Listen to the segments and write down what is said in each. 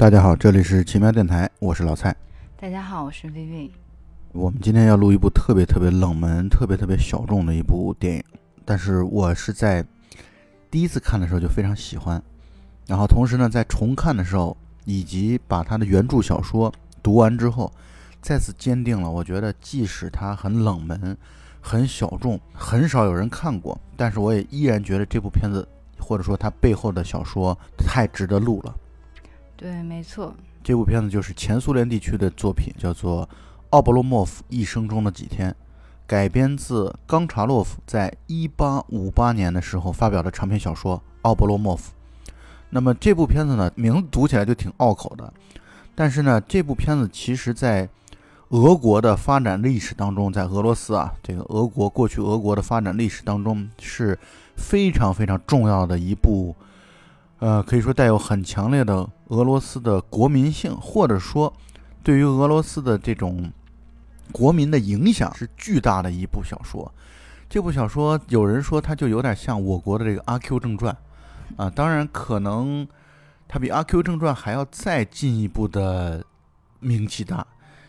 大家好，这里是奇妙电台，我是老蔡。大家好，我是 Vivi。我们今天要录一部特别特别冷门、特别特别小众的一部电影，但是我是在第一次看的时候就非常喜欢，然后同时呢，在重看的时候，以及把它的原著小说读完之后，再次坚定了，我觉得即使它很冷门、很小众，很少有人看过，但是我也依然觉得这部片子或者说它背后的小说太值得录了。对，没错，这部片子就是前苏联地区的作品，叫做。奥勃洛莫夫一生中的几天，改编自冈察洛夫在一八五八年的时候发表的长篇小说《奥勃洛莫夫》。那么这部片子呢，名字读起来就挺拗口的，但是呢，这部片子其实在俄国的发展历史当中，在俄罗斯啊，这个俄国过去俄国的发展历史当中是非常非常重要的一部，呃，可以说带有很强烈的俄罗斯的国民性，或者说对于俄罗斯的这种。国民的影响是巨大的一部小说，这部小说有人说它就有点像我国的这个《阿 Q 正传》，啊，当然可能它比《阿 Q 正传》还要再进一步的名气大，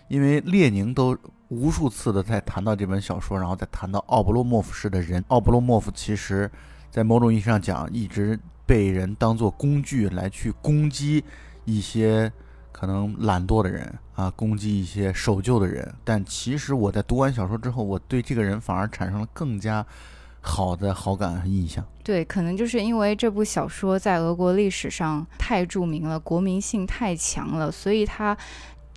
因为列宁都无数次的在谈到这本小说，然后再谈到奥布洛莫夫式的人。奥布洛莫夫其实，在某种意义上讲，一直被人当做工具来去攻击一些。可能懒惰的人啊，攻击一些守旧的人，但其实我在读完小说之后，我对这个人反而产生了更加好的好感和印象。对，可能就是因为这部小说在俄国历史上太著名了，国民性太强了，所以它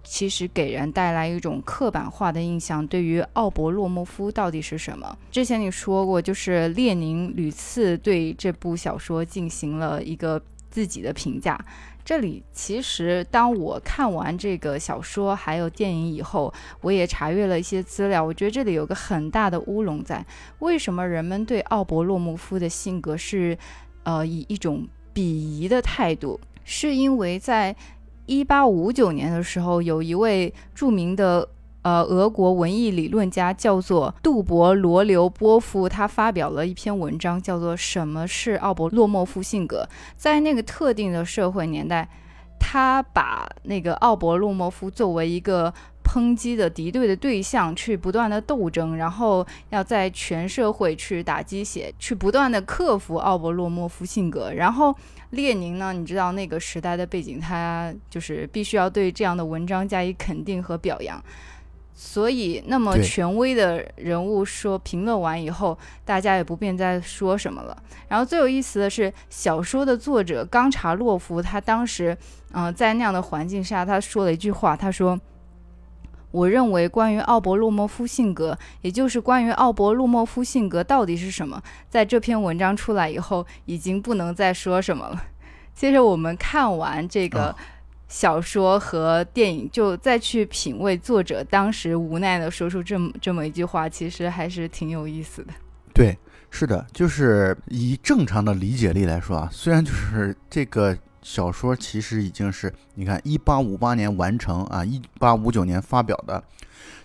其实给人带来一种刻板化的印象。对于奥伯洛莫夫到底是什么？之前你说过，就是列宁屡次对这部小说进行了一个自己的评价。这里其实，当我看完这个小说还有电影以后，我也查阅了一些资料。我觉得这里有个很大的乌龙在：为什么人们对奥伯洛莫夫的性格是，呃，以一种鄙夷的态度？是因为在一八五九年的时候，有一位著名的。呃，俄国文艺理论家叫做杜博罗留波夫，他发表了一篇文章，叫做《什么是奥伯洛莫夫性格》。在那个特定的社会年代，他把那个奥伯洛莫夫作为一个抨击的敌对的对象，去不断的斗争，然后要在全社会去打鸡血，去不断的克服奥伯洛莫夫性格。然后列宁呢，你知道那个时代的背景，他就是必须要对这样的文章加以肯定和表扬。所以，那么权威的人物说评论完以后，大家也不便再说什么了。然后最有意思的是，小说的作者冈察洛夫，他当时，嗯，在那样的环境下，他说了一句话，他说：“我认为关于奥伯洛莫夫性格，也就是关于奥伯洛莫夫性格到底是什么，在这篇文章出来以后，已经不能再说什么了。”接着我们看完这个。小说和电影，就再去品味作者当时无奈的说出这么这么一句话，其实还是挺有意思的。对，是的，就是以正常的理解力来说啊，虽然就是这个小说其实已经是你看一八五八年完成啊，一八五九年发表的，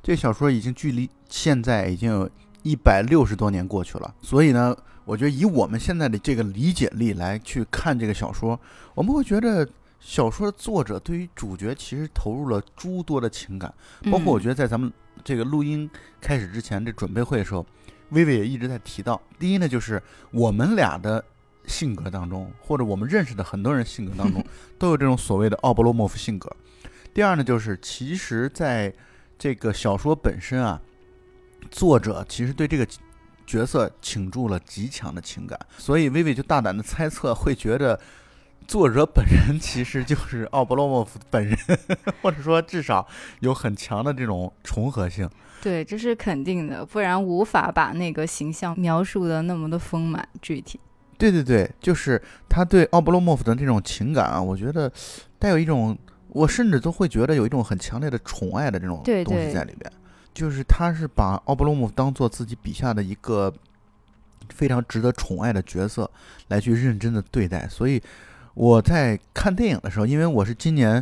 这小说已经距离现在已经有一百六十多年过去了。所以呢，我觉得以我们现在的这个理解力来去看这个小说，我们会觉得。小说的作者对于主角其实投入了诸多的情感，包括我觉得在咱们这个录音开始之前这准备会的时候，薇薇也一直在提到。第一呢，就是我们俩的性格当中，或者我们认识的很多人性格当中，都有这种所谓的奥勃洛莫夫性格。第二呢，就是其实在这个小说本身啊，作者其实对这个角色倾注了极强的情感，所以薇薇就大胆的猜测，会觉得。作者本人其实就是奥布洛莫夫本人，或者说至少有很强的这种重合性。对，这是肯定的，不然无法把那个形象描述的那么的丰满具体。对对对，就是他对奥布洛莫夫的那种情感啊，我觉得带有一种，我甚至都会觉得有一种很强烈的宠爱的这种东西在里边。就是他是把奥布洛莫夫当做自己笔下的一个非常值得宠爱的角色来去认真的对待，所以。我在看电影的时候，因为我是今年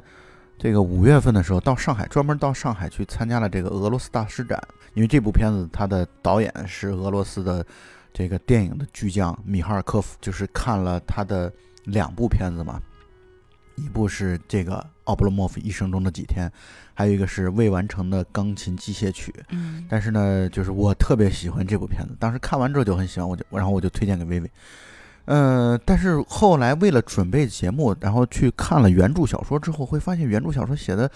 这个五月份的时候到上海，专门到上海去参加了这个俄罗斯大师展。因为这部片子它的导演是俄罗斯的这个电影的巨匠米哈尔科夫，就是看了他的两部片子嘛。一部是这个奥布洛莫夫一生中的几天，还有一个是未完成的钢琴机械曲。嗯但是呢，就是我特别喜欢这部片子，当时看完之后就很喜欢，我就然后我就推荐给薇薇。呃，但是后来为了准备节目，然后去看了原著小说之后，会发现原著小说写的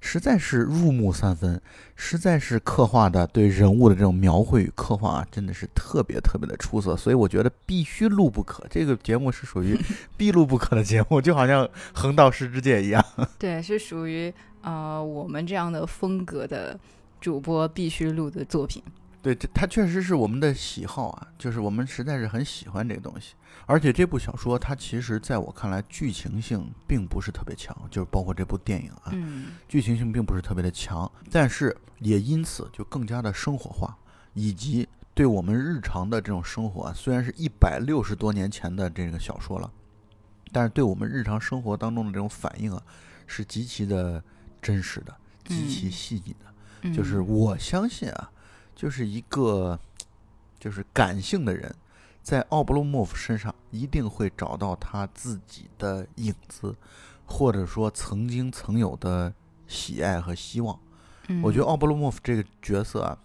实在是入木三分，实在是刻画的对人物的这种描绘与刻画啊，真的是特别特别的出色，所以我觉得必须录不可。这个节目是属于 必录不可的节目，就好像横道世之介一样。对，是属于呃我们这样的风格的主播必须录的作品。对，这它确实是我们的喜好啊，就是我们实在是很喜欢这个东西。而且这部小说它其实在我看来剧情性并不是特别强，就是包括这部电影啊，嗯剧情性并不是特别的强，但是也因此就更加的生活化，以及对我们日常的这种生活啊，虽然是一百六十多年前的这个小说了，但是对我们日常生活当中的这种反应啊，是极其的真实的，极其嗯细腻的。嗯，就是我相信啊，就是一个就是感性的人，在奥布洛莫夫身上一定会找到他自己的影子，或者说曾经曾有的喜爱和希望。嗯我觉得奥布洛莫夫这个角色啊，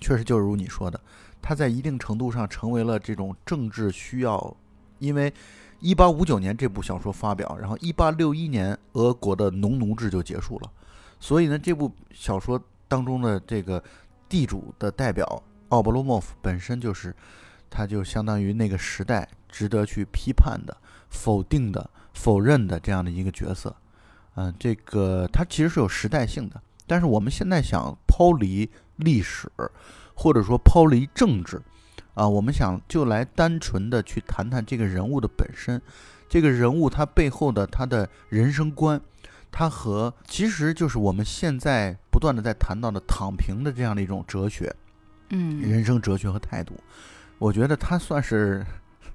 确实就是如你说的，他在一定程度上成为了这种政治需要，因为。一八五九年这部小说发表，然后一八六一年俄国的农奴制就结束了，所以呢，这部小说当中的这个地主的代表奥布洛莫夫本身就是，他就相当于那个时代值得去批判的、否定的、否认的这样的一个角色。嗯、这个他其实是有时代性的，但是我们现在想抛离历史，或者说抛离政治，啊，我们想就来单纯的去谈谈这个人物的本身，这个人物他背后的他的人生观。它和其实就是我们现在不断的在谈到的躺平的这样的一种哲学、嗯人生哲学和态度，我觉得它算是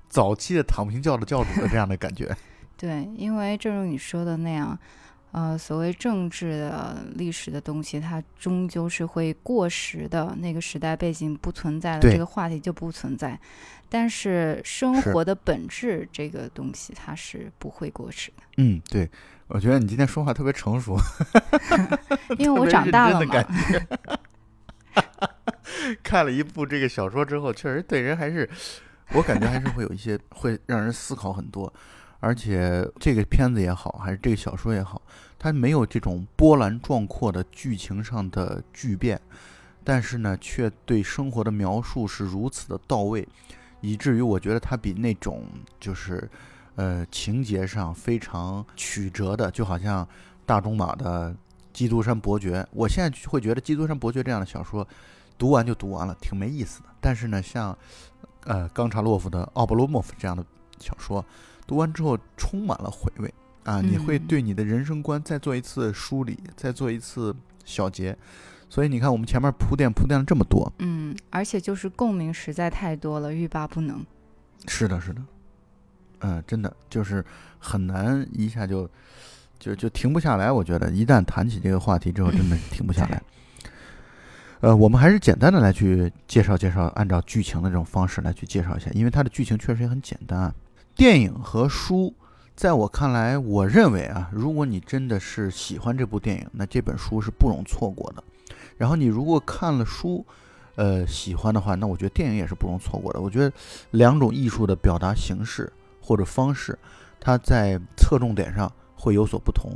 早期的躺平教的教主的这样的感觉。对，因为正如你说的那样，呃，所谓政治的历史的东西，它终究是会过时的。那个时代背景不存在了，这个话题就不存在。但是生活的本质这个东西，它是不会过时的。嗯，对，我觉得你今天说话特别成熟，因为我长大了感。觉。看了一部这个小说之后，确实对人还是，我感觉还是会有一些会让人思考很多。而且这个片子也好，还是这个小说也好，它没有这种波澜壮阔的剧情上的巨变，但是呢，却对生活的描述是如此的到位，以至于我觉得它比那种就是呃情节上非常曲折的，就好像大仲马的《基督山伯爵》，我现在会觉得《基督山伯爵》这样的小说读完就读完了，挺没意思的。但是呢，像呃冈察洛夫的《奥布罗莫夫》这样的小说，读完之后充满了回味啊！你会嗯对你的人生观再做一次梳理，再做一次小结。所以你看，我们前面铺垫铺垫了这么多，嗯，而且就是共鸣实在太多了，欲罢不能。是的，是的，嗯、真的就是很难一下就就就停不下来。我觉得一旦谈起这个话题之后，真的停不下来。呃，我们还是简单的来去介绍介绍，按照剧情的这种方式来去介绍一下，因为它的剧情确实也很简单啊。电影和书，在我看来，我认为啊，如果你真的是喜欢这部电影，那这本书是不容错过的。然后你如果看了书，呃，喜欢的话，那我觉得电影也是不容错过的。我觉得两种艺术的表达形式或者方式，它在侧重点上会有所不同。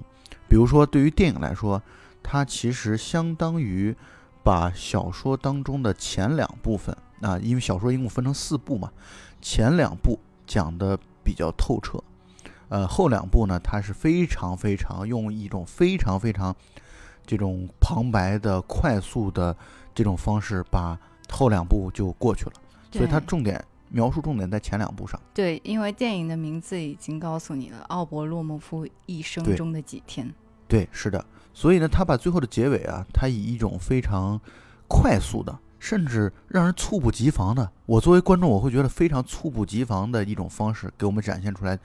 比如说，对于电影来说，它其实相当于把小说当中的前两部分啊，因为小说一共分成四部嘛，前两部讲的比较透彻，呃，后两部呢，它是非常非常用一种非常非常这种旁白的快速的这种方式，把后两部就过去了，所以它重点描述重点在前两部上。对，因为电影的名字已经告诉你了，奥伯洛莫夫一生中的几天。对，是的，所以呢，他把最后的结尾啊，他以一种非常快速的，甚至让人猝不及防的，我作为观众，我会觉得非常猝不及防的一种方式，给我们展现出来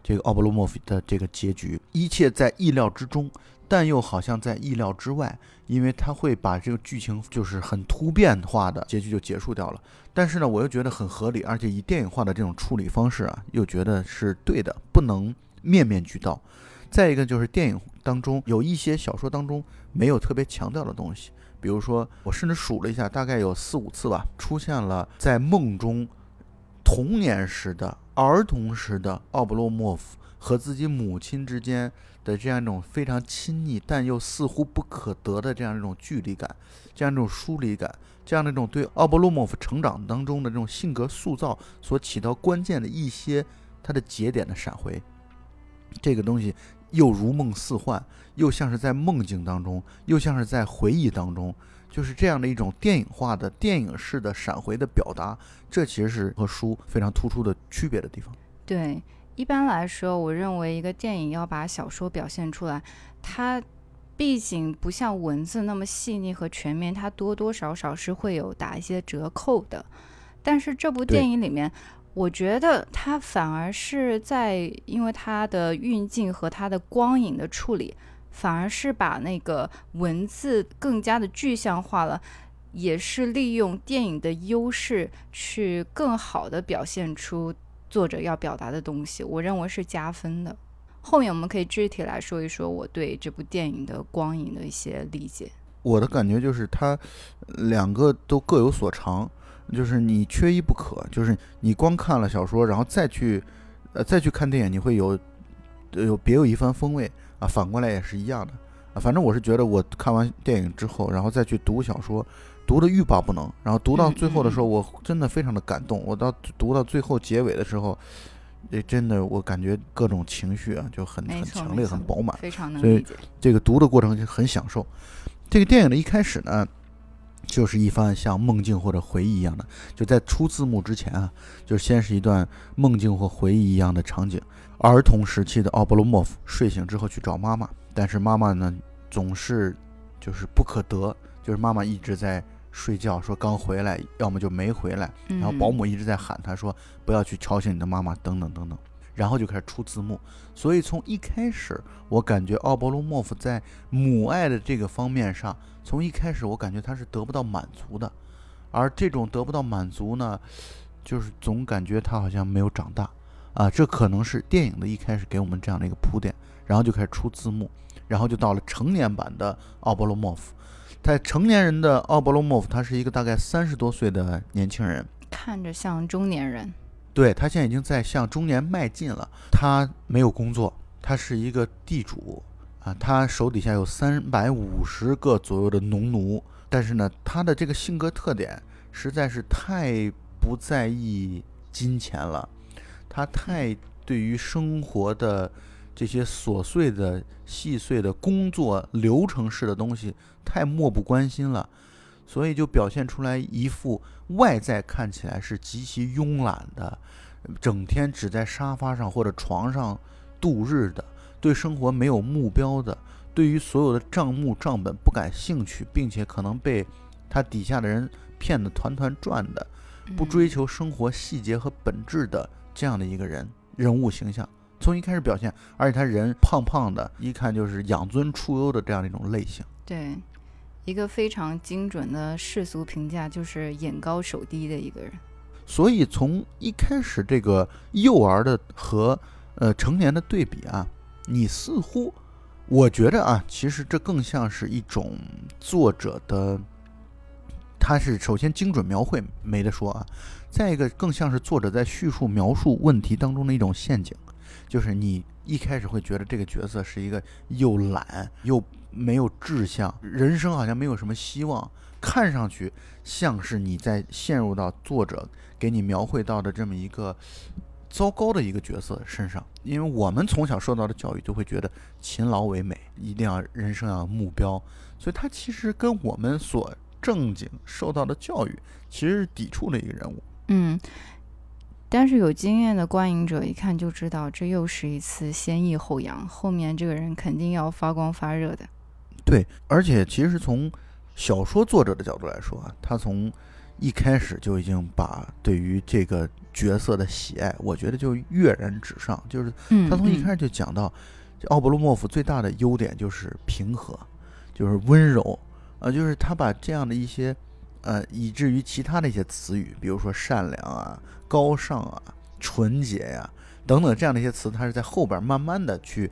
这个奥布罗莫夫的这个结局，一切在意料之中，但又好像在意料之外，因为他会把这个剧情就是很突变化的结局就结束掉了。但是呢，我又觉得很合理，而且以电影化的这种处理方式啊，又觉得是对的，不能面面俱到。再一个就是电影当中有一些小说当中没有特别强调的东西，比如说我甚至数了一下，大概有四五次吧，出现了在梦中童年时的儿童时的奥布洛莫夫和自己母亲之间的这样一种非常亲昵但又似乎不可得的这样一种距离感，这样一种疏离感，这样的一种对奥布洛莫夫成长当中的这种性格塑造所起到关键的一些他的节点的闪回，这个东西又如梦似幻，又像是在梦境当中，又像是在回忆当中，就是这样的一种电影化的电影式的闪回的表达，这其实是和书非常突出的区别的地方。对，一般来说，我认为一个电影要把小说表现出来，它毕竟不像文字那么细腻和全面，它多多少少是会有打一些折扣的。但是这部电影里面，我觉得它反而是在因为它的运镜和它的光影的处理，反而是把那个文字更加的具象化了。也是利用电影的优势去更好的表现出作者要表达的东西，我认为是加分的。后面我们可以具体来说一说我对这部电影的光影的一些理解。我的感觉就是它两个都各有所长，就是你缺一不可。就是你光看了小说，然后再去呃再去看电影，你会有呃有别有一番风味啊。反过来也是一样的啊。反正我是觉得，我看完电影之后，然后再去读小说，读的欲罢不能。然后读到最后的时候，我真的非常的感动。我到读到最后结尾的时候，也真的我感觉各种情绪啊就很很，强烈，很饱满。非常能所以。这个读的过程就很享受。这个电影的一开始呢，就是一番像梦境或者回忆一样的，就在出字幕之前啊，就先是一段梦境或回忆一样的场景。儿童时期的奥布罗莫夫睡醒之后去找妈妈，但是妈妈呢总是就是不可得，就是妈妈一直在睡觉，说刚回来，要么就没回来，然后保嗯姆一直在喊他说不要去吵醒你的妈妈，等等等等，然后就开始出字幕。所以从一开始，我感觉奥波罗莫夫在母爱的这个方面上，从一开始我感觉他是得不到满足的，而这种得不到满足呢，就是总感觉他好像没有长大啊。这可能是电影的一开始给我们这样的一个铺垫，然后就开始出字幕，然后就到了成年版的奥波罗莫夫。在成年人的奥波罗莫夫，他是一个大概三十多岁的年轻人，看着像中年人，对他现在已经在向中年迈进了。他没有工作，他是一个地主啊，他手底下有三百五十个左右的农奴。但是呢，他的这个性格特点实在是太不在意金钱了，他太对于生活的这些琐碎的、细碎的工作流程式的东西太漠不关心了。所以就表现出来一副外在看起来是极其慵懒的，整天只在沙发上或者床上度日的，对生活没有目标的，对于所有的账目账本不感兴趣，并且可能被他底下的人骗得团团转的，不追求生活细节和本质的这样的一个人人物形象。从一开始表现，而且他人胖胖的，一看就是养尊处优的这样的一种类型。对一个非常精准的世俗评价，就是眼高手低的一个人。所以从一开始这个幼儿的和呃成年的对比啊，你似乎我觉得啊，其实这更像是一种作者的，他是首先精准描绘没得说啊，再一个更像是作者在叙述描述问题当中的一种陷阱，就是你一开始会觉得这个角色是一个又懒又没有志向，人生好像没有什么希望，看上去像是你在陷入到作者给你描绘到的这么一个糟糕的一个角色身上，因为我们从小受到的教育就会觉得勤劳为美，一定要人生要有目标，所以他其实跟我们所正经受到的教育其实是抵触的一个人物。嗯，但是有经验的观影者一看就知道，这又是一次先抑后扬，后面这个人肯定要发光发热的。对，而且其实从小说作者的角度来说啊，他从一开始就已经把对于这个角色的喜爱，我觉得就跃然纸上。就是嗯，他从一开始，就讲到，这奥勃洛莫夫最大的优点就是平和，就是温柔，呃，就是他把这样的一些，呃，以至于其他的一些词语，比如说善良啊、高尚啊、纯洁呀、等等这样的一些词，他是在后边慢慢的去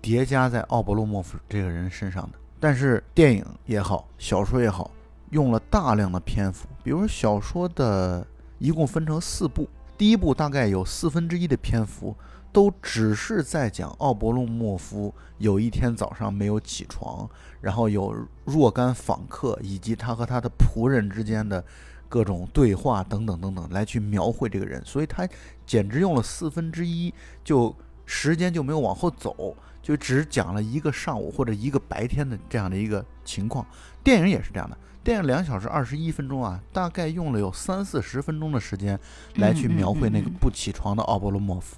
叠加在奥勃洛莫夫这个人身上的。但是电影也好，小说也好，用了大量的篇幅，比如小说的一共分成四部，第一部大概有四分之一的篇幅。都只是在讲奥伯洛莫夫有一天早上没有起床，然后有若干访客以及他和他的仆人之间的各种对话等等等等，来去描绘这个人。所以他简直用了四分之一，就时间就没有往后走，就只讲了一个上午或者一个白天的这样的一个情况。电影也是这样的，电影两小时二十一分钟啊，大概用了有三四十分钟的时间来去描绘那个不起床的奥伯洛莫夫。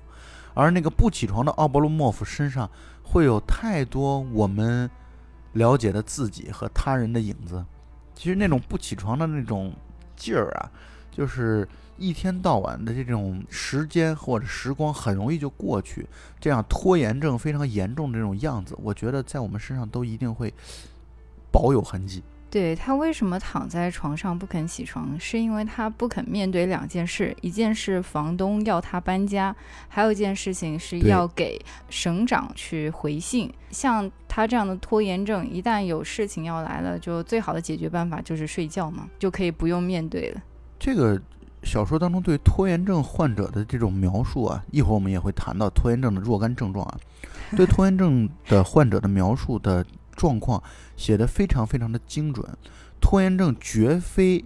而那个不起床的奥伯洛莫夫身上会有太多我们了解的自己和他人的影子。其实那种不起床的那种劲儿啊，就是一天到晚的这种时间或者时光很容易就过去，这样拖延症非常严重的这种样子，我觉得在我们身上都一定会保有痕迹。对他为什么躺在床上不肯起床，是因为他不肯面对两件事：一件是房东要他搬家，还有一件事情是要给省长去回信。像他这样的拖延症，一旦有事情要来了，就最好的解决办法就是睡觉嘛，就可以不用面对了。这个小说当中对拖延症患者的这种描述啊，一会儿我们也会谈到拖延症的若干症状啊，对拖延症的患者的描述的。状况写的非常非常的精准，拖延症绝非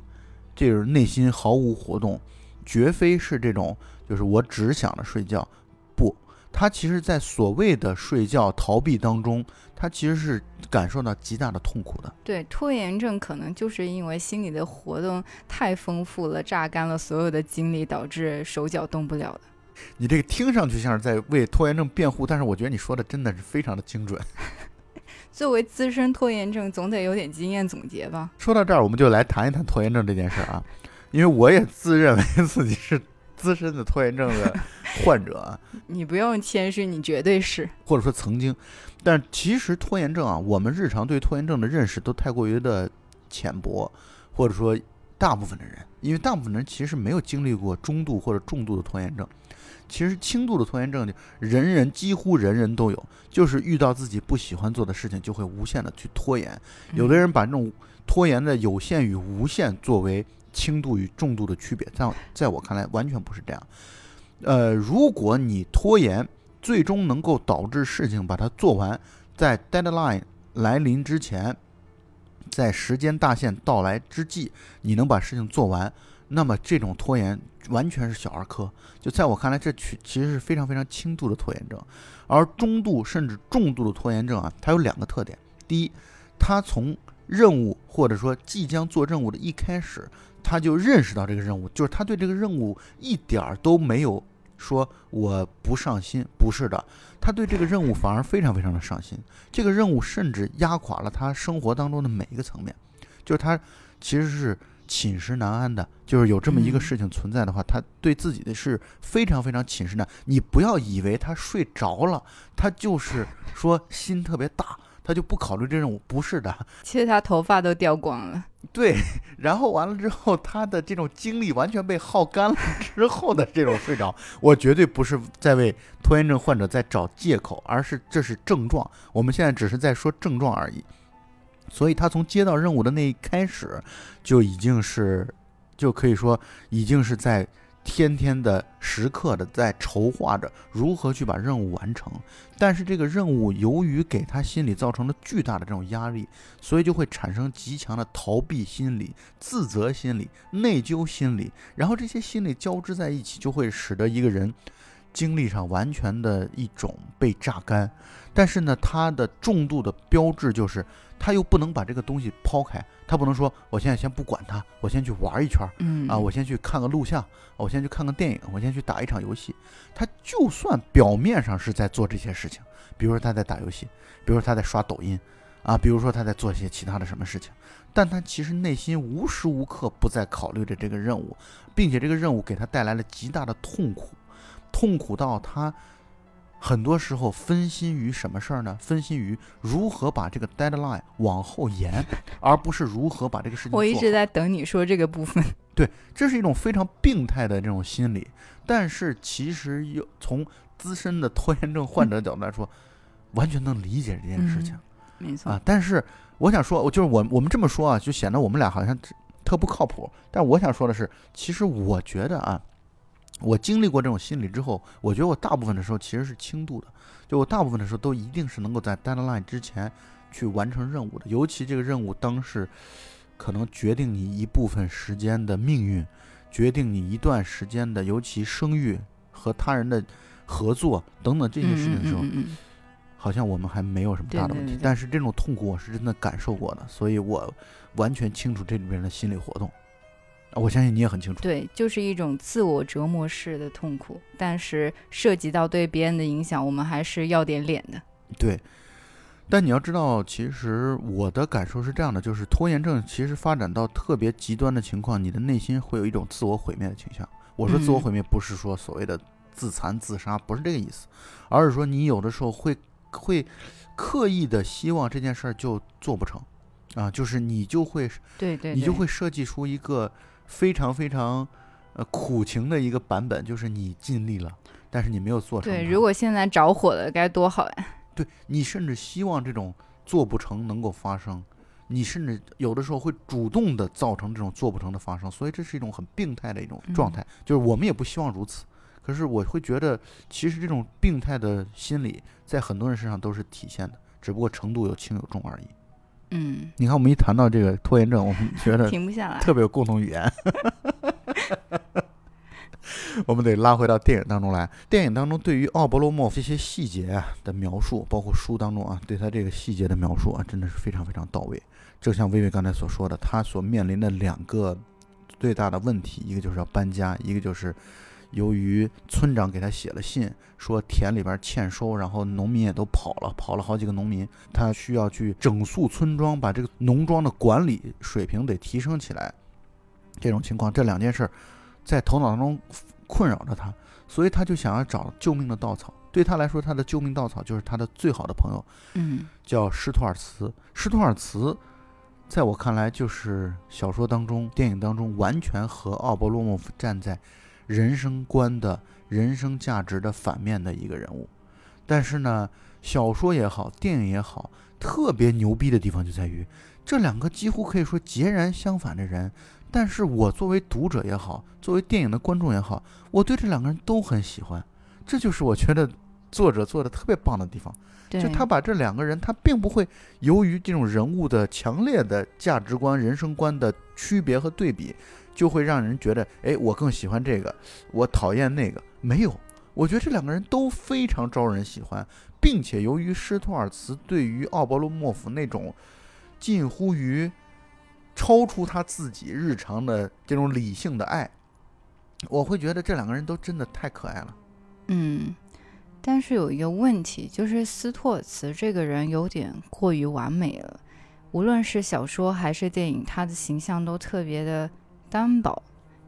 就是内心毫无活动，绝非是这种就是我只想着睡觉，不，他其实在所谓的睡觉逃避当中，他其实是感受到极大的痛苦的。对，拖延症可能就是因为心理的活动太丰富了，榨干了所有的精力，导致手脚动不了的。你这个听上去像是在为拖延症辩护，但是我觉得你说的真的是非常的精准。作为资深拖延症，总得有点经验总结吧。说到这儿，我们就来谈一谈拖延症这件事儿啊，因为我也自认为自己是资深的拖延症的患者啊。你不用谦虚，你绝对是，或者说曾经。但其实拖延症啊，我们日常对拖延症的认识都太过于的浅薄，或者说大部分的人，因为大部分人其实没有经历过中度或者重度的拖延症。其实轻度的拖延症，就人人几乎人人都有，就是遇到自己不喜欢做的事情，就会无限的去拖延。有的人把这种拖延的有限与无限作为轻度与重度的区别，在在我看来完全不是这样。呃，如果你拖延，最终能够导致事情把它做完，在 deadline 来临之前，在时间大限到来之际，你能把事情做完。那么这种拖延完全是小儿科，就在我看来，这其其实是非常非常轻度的拖延症，而中度甚至重度的拖延症啊，它有两个特点：第一，它从任务或者说即将做任务的一开始，他就认识到这个任务，就是他对这个任务一点儿都没有说我不上心，不是的，他对这个任务反而非常非常的上心，这个任务甚至压垮了他生活当中的每一个层面，就是他其实是。寝食难安的，就是有这么一个事情存在的话，他对自己的是非常非常寝食难。你不要以为他睡着了，他就是说心特别大，他就不考虑这任务，不是的。其实他头发都掉光了。对，然后完了之后，他的这种精力完全被耗干了 之后的这种睡着，我绝对不是在为拖延症患者在找借口，而是这是症状。我们现在只是在说症状而已。所以他从接到任务的那一开始，就已经是，就可以说已经是在天天的时刻的在筹划着如何去把任务完成。但是这个任务由于给他心里造成了巨大的这种压力，所以就会产生极强的逃避心理、自责心理、内疚心理，然后这些心理交织在一起，就会使得一个人精力上完全的一种被榨干。但是呢，它的重度的标志就是。他又不能把这个东西抛开，他不能说我现在先不管他，我先去玩一圈儿，嗯啊，我先去看个录像，我先去看个电影，我先去打一场游戏。他就算表面上是在做这些事情，比如说他在打游戏，比如说他在刷抖音，啊，比如说他在做一些其他的什么事情，但他其实内心无时无刻不在考虑着这个任务，并且这个任务给他带来了极大的痛苦，痛苦到他。很多时候分心于什么事儿呢？分心于如何把这个 deadline 往后延，而不是如何把这个事情。我一直在等你说这个部分。对，这是一种非常病态的这种心理。但是其实又从资深的拖延症患者的角度来说，完全能理解这件事情。没错啊，但是我想说，我就是我我们这么说啊，就显得我们俩好像特不靠谱。但我想说的是，其实我觉得啊，我经历过这种心理之后，我觉得我大部分的时候其实是轻度的，就我大部分的时候都一定是能够在 deadline 之前去完成任务的，尤其这个任务当是可能决定你一部分时间的命运，决定你一段时间的，尤其生育和他人的合作等等这些事情的时候。嗯嗯嗯嗯好像我们还没有什么大的问题，对对对但是这种痛苦我是真的感受过的，所以我完全清楚这里边的心理活动。啊我相信你也很清楚。对，就是一种自我折磨式的痛苦，但是涉及到对别人的影响，我们还是要点脸的。对，但你要知道，其实我的感受是这样的，就是拖延症其实发展到特别极端的情况，你的内心会有一种自我毁灭的倾向。我说自我嗯毁灭，不是说所谓的自残自杀，不是这个意思，而是说你有的时候会会刻意的希望这件事儿就做不成，啊，就是你就会对对你就会设计出一个非常非常呃苦情的一个版本，就是你尽力了，但是你没有做成。对，如果现在着火了，该多好呀！对你甚至希望这种做不成能够发生，你甚至有的时候会主动的造成这种做不成的发生，所以这是一种很病态的一种状嗯态。就是我们也不希望如此，可是我会觉得，其实这种病态的心理在很多人身上都是体现的，只不过程度有轻有重而已。嗯，你看，我们一谈到这个拖延症，我们觉得停不下来。特别有共同语言。我们得拉回到电影当中来。电影当中对于奥伯洛莫夫这些细节啊的描述，包括书当中啊对他这个细节的描述啊，真的是非常非常到位。就像薇薇刚才所说的，他所面临的两个最大的问题，一个就是要搬家，一个就是由于村长给他写了信，说田里边欠收，然后农民也都跑了，跑了好几个农民，他需要去整肃村庄，把这个农庄的管理水平得提升起来。这种情况，这两件事儿在头脑当中困扰着他，所以他就想要找救命的稻草。对他来说，他的救命稻草就是他的最好的朋友，嗯叫施托尔茨。施托尔茨，在我看来，就是小说当中、电影当中完全和奥勃洛莫夫站在人生观的人生价值的反面的一个人物。但是呢，小说也好，电影也好，特别牛逼的地方就在于，这两个几乎可以说截然相反的人，但是我作为读者也好，作为电影的观众也好，我对这两个人都很喜欢。这就是我觉得作者做的特别棒的地方。就他把这两个人，他并不会由于这种人物的强烈的价值观、人生观的区别和对比，就会让人觉得，哎，我更喜欢这个，我讨厌那个。没有，我觉得这两个人都非常招人喜欢，并且由于施托尔茨对于奥伯洛莫夫那种近乎于超出他自己日常的这种理性的爱，我会觉得这两个人都真的太可爱了。嗯，但是有一个问题，就是斯托尔茨这个人有点过于完美了，无论是小说还是电影，他的形象都特别的担保，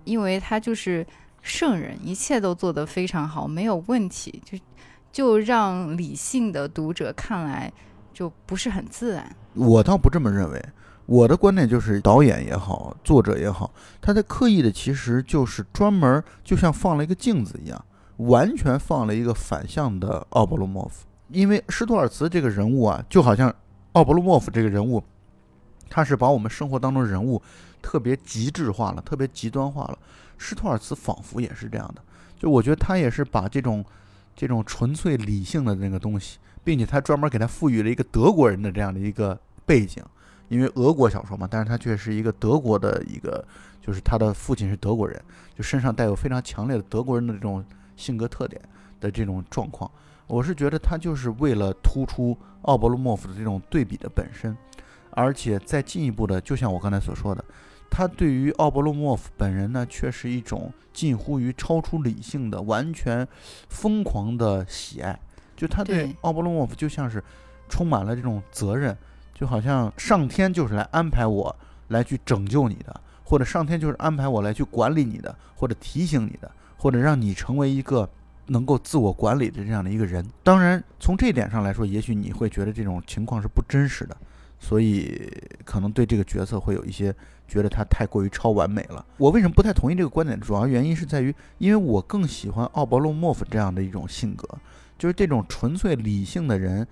因为他就是圣人，一切都做得非常好，没有问题，就就让理性的读者看来就不是很自然。我倒不这么认为，我的观点就是，导演也好，作者也好，他在刻意的其实就是专门就像放了一个镜子一样，完全放了一个反向的奥伯洛莫夫。因为施托尔茨这个人物啊，就好像奥伯洛莫夫这个人物，他是把我们生活当中人物特别极致化了，特别极端化了。施托尔茨仿佛也是这样的，就我觉得他也是把这种这种纯粹理性的那个东西，并且他专门给他赋予了一个德国人的这样的一个背景，因为俄国小说嘛，但是他却是一个德国的一个，就是他的父亲是德国人，就身上带有非常强烈的德国人的这种性格特点的这种状况。我是觉得他就是为了突出奥伯洛莫夫的这种对比的本身，而且再进一步的，就像我刚才所说的，他对于奥伯洛莫夫本人呢，却是一种近乎于超出理性的、完全疯狂的喜爱。就他对对奥伯洛莫夫就像是充满了这种责任，就好像上天就是来安排我来去拯救你的，或者上天就是安排我来去管理你的，或者提醒你的，或者让你成为一个能够自我管理的这样的一个人。当然，从这一点上来说，也许你会觉得这种情况是不真实的，所以可能对这个角色会有一些觉得他太过于超完美了。我为什么不太同意这个观点？主要原因是在于，因为我更喜欢奥伯洛莫夫这样的一种性格，就是这种纯粹理性的人，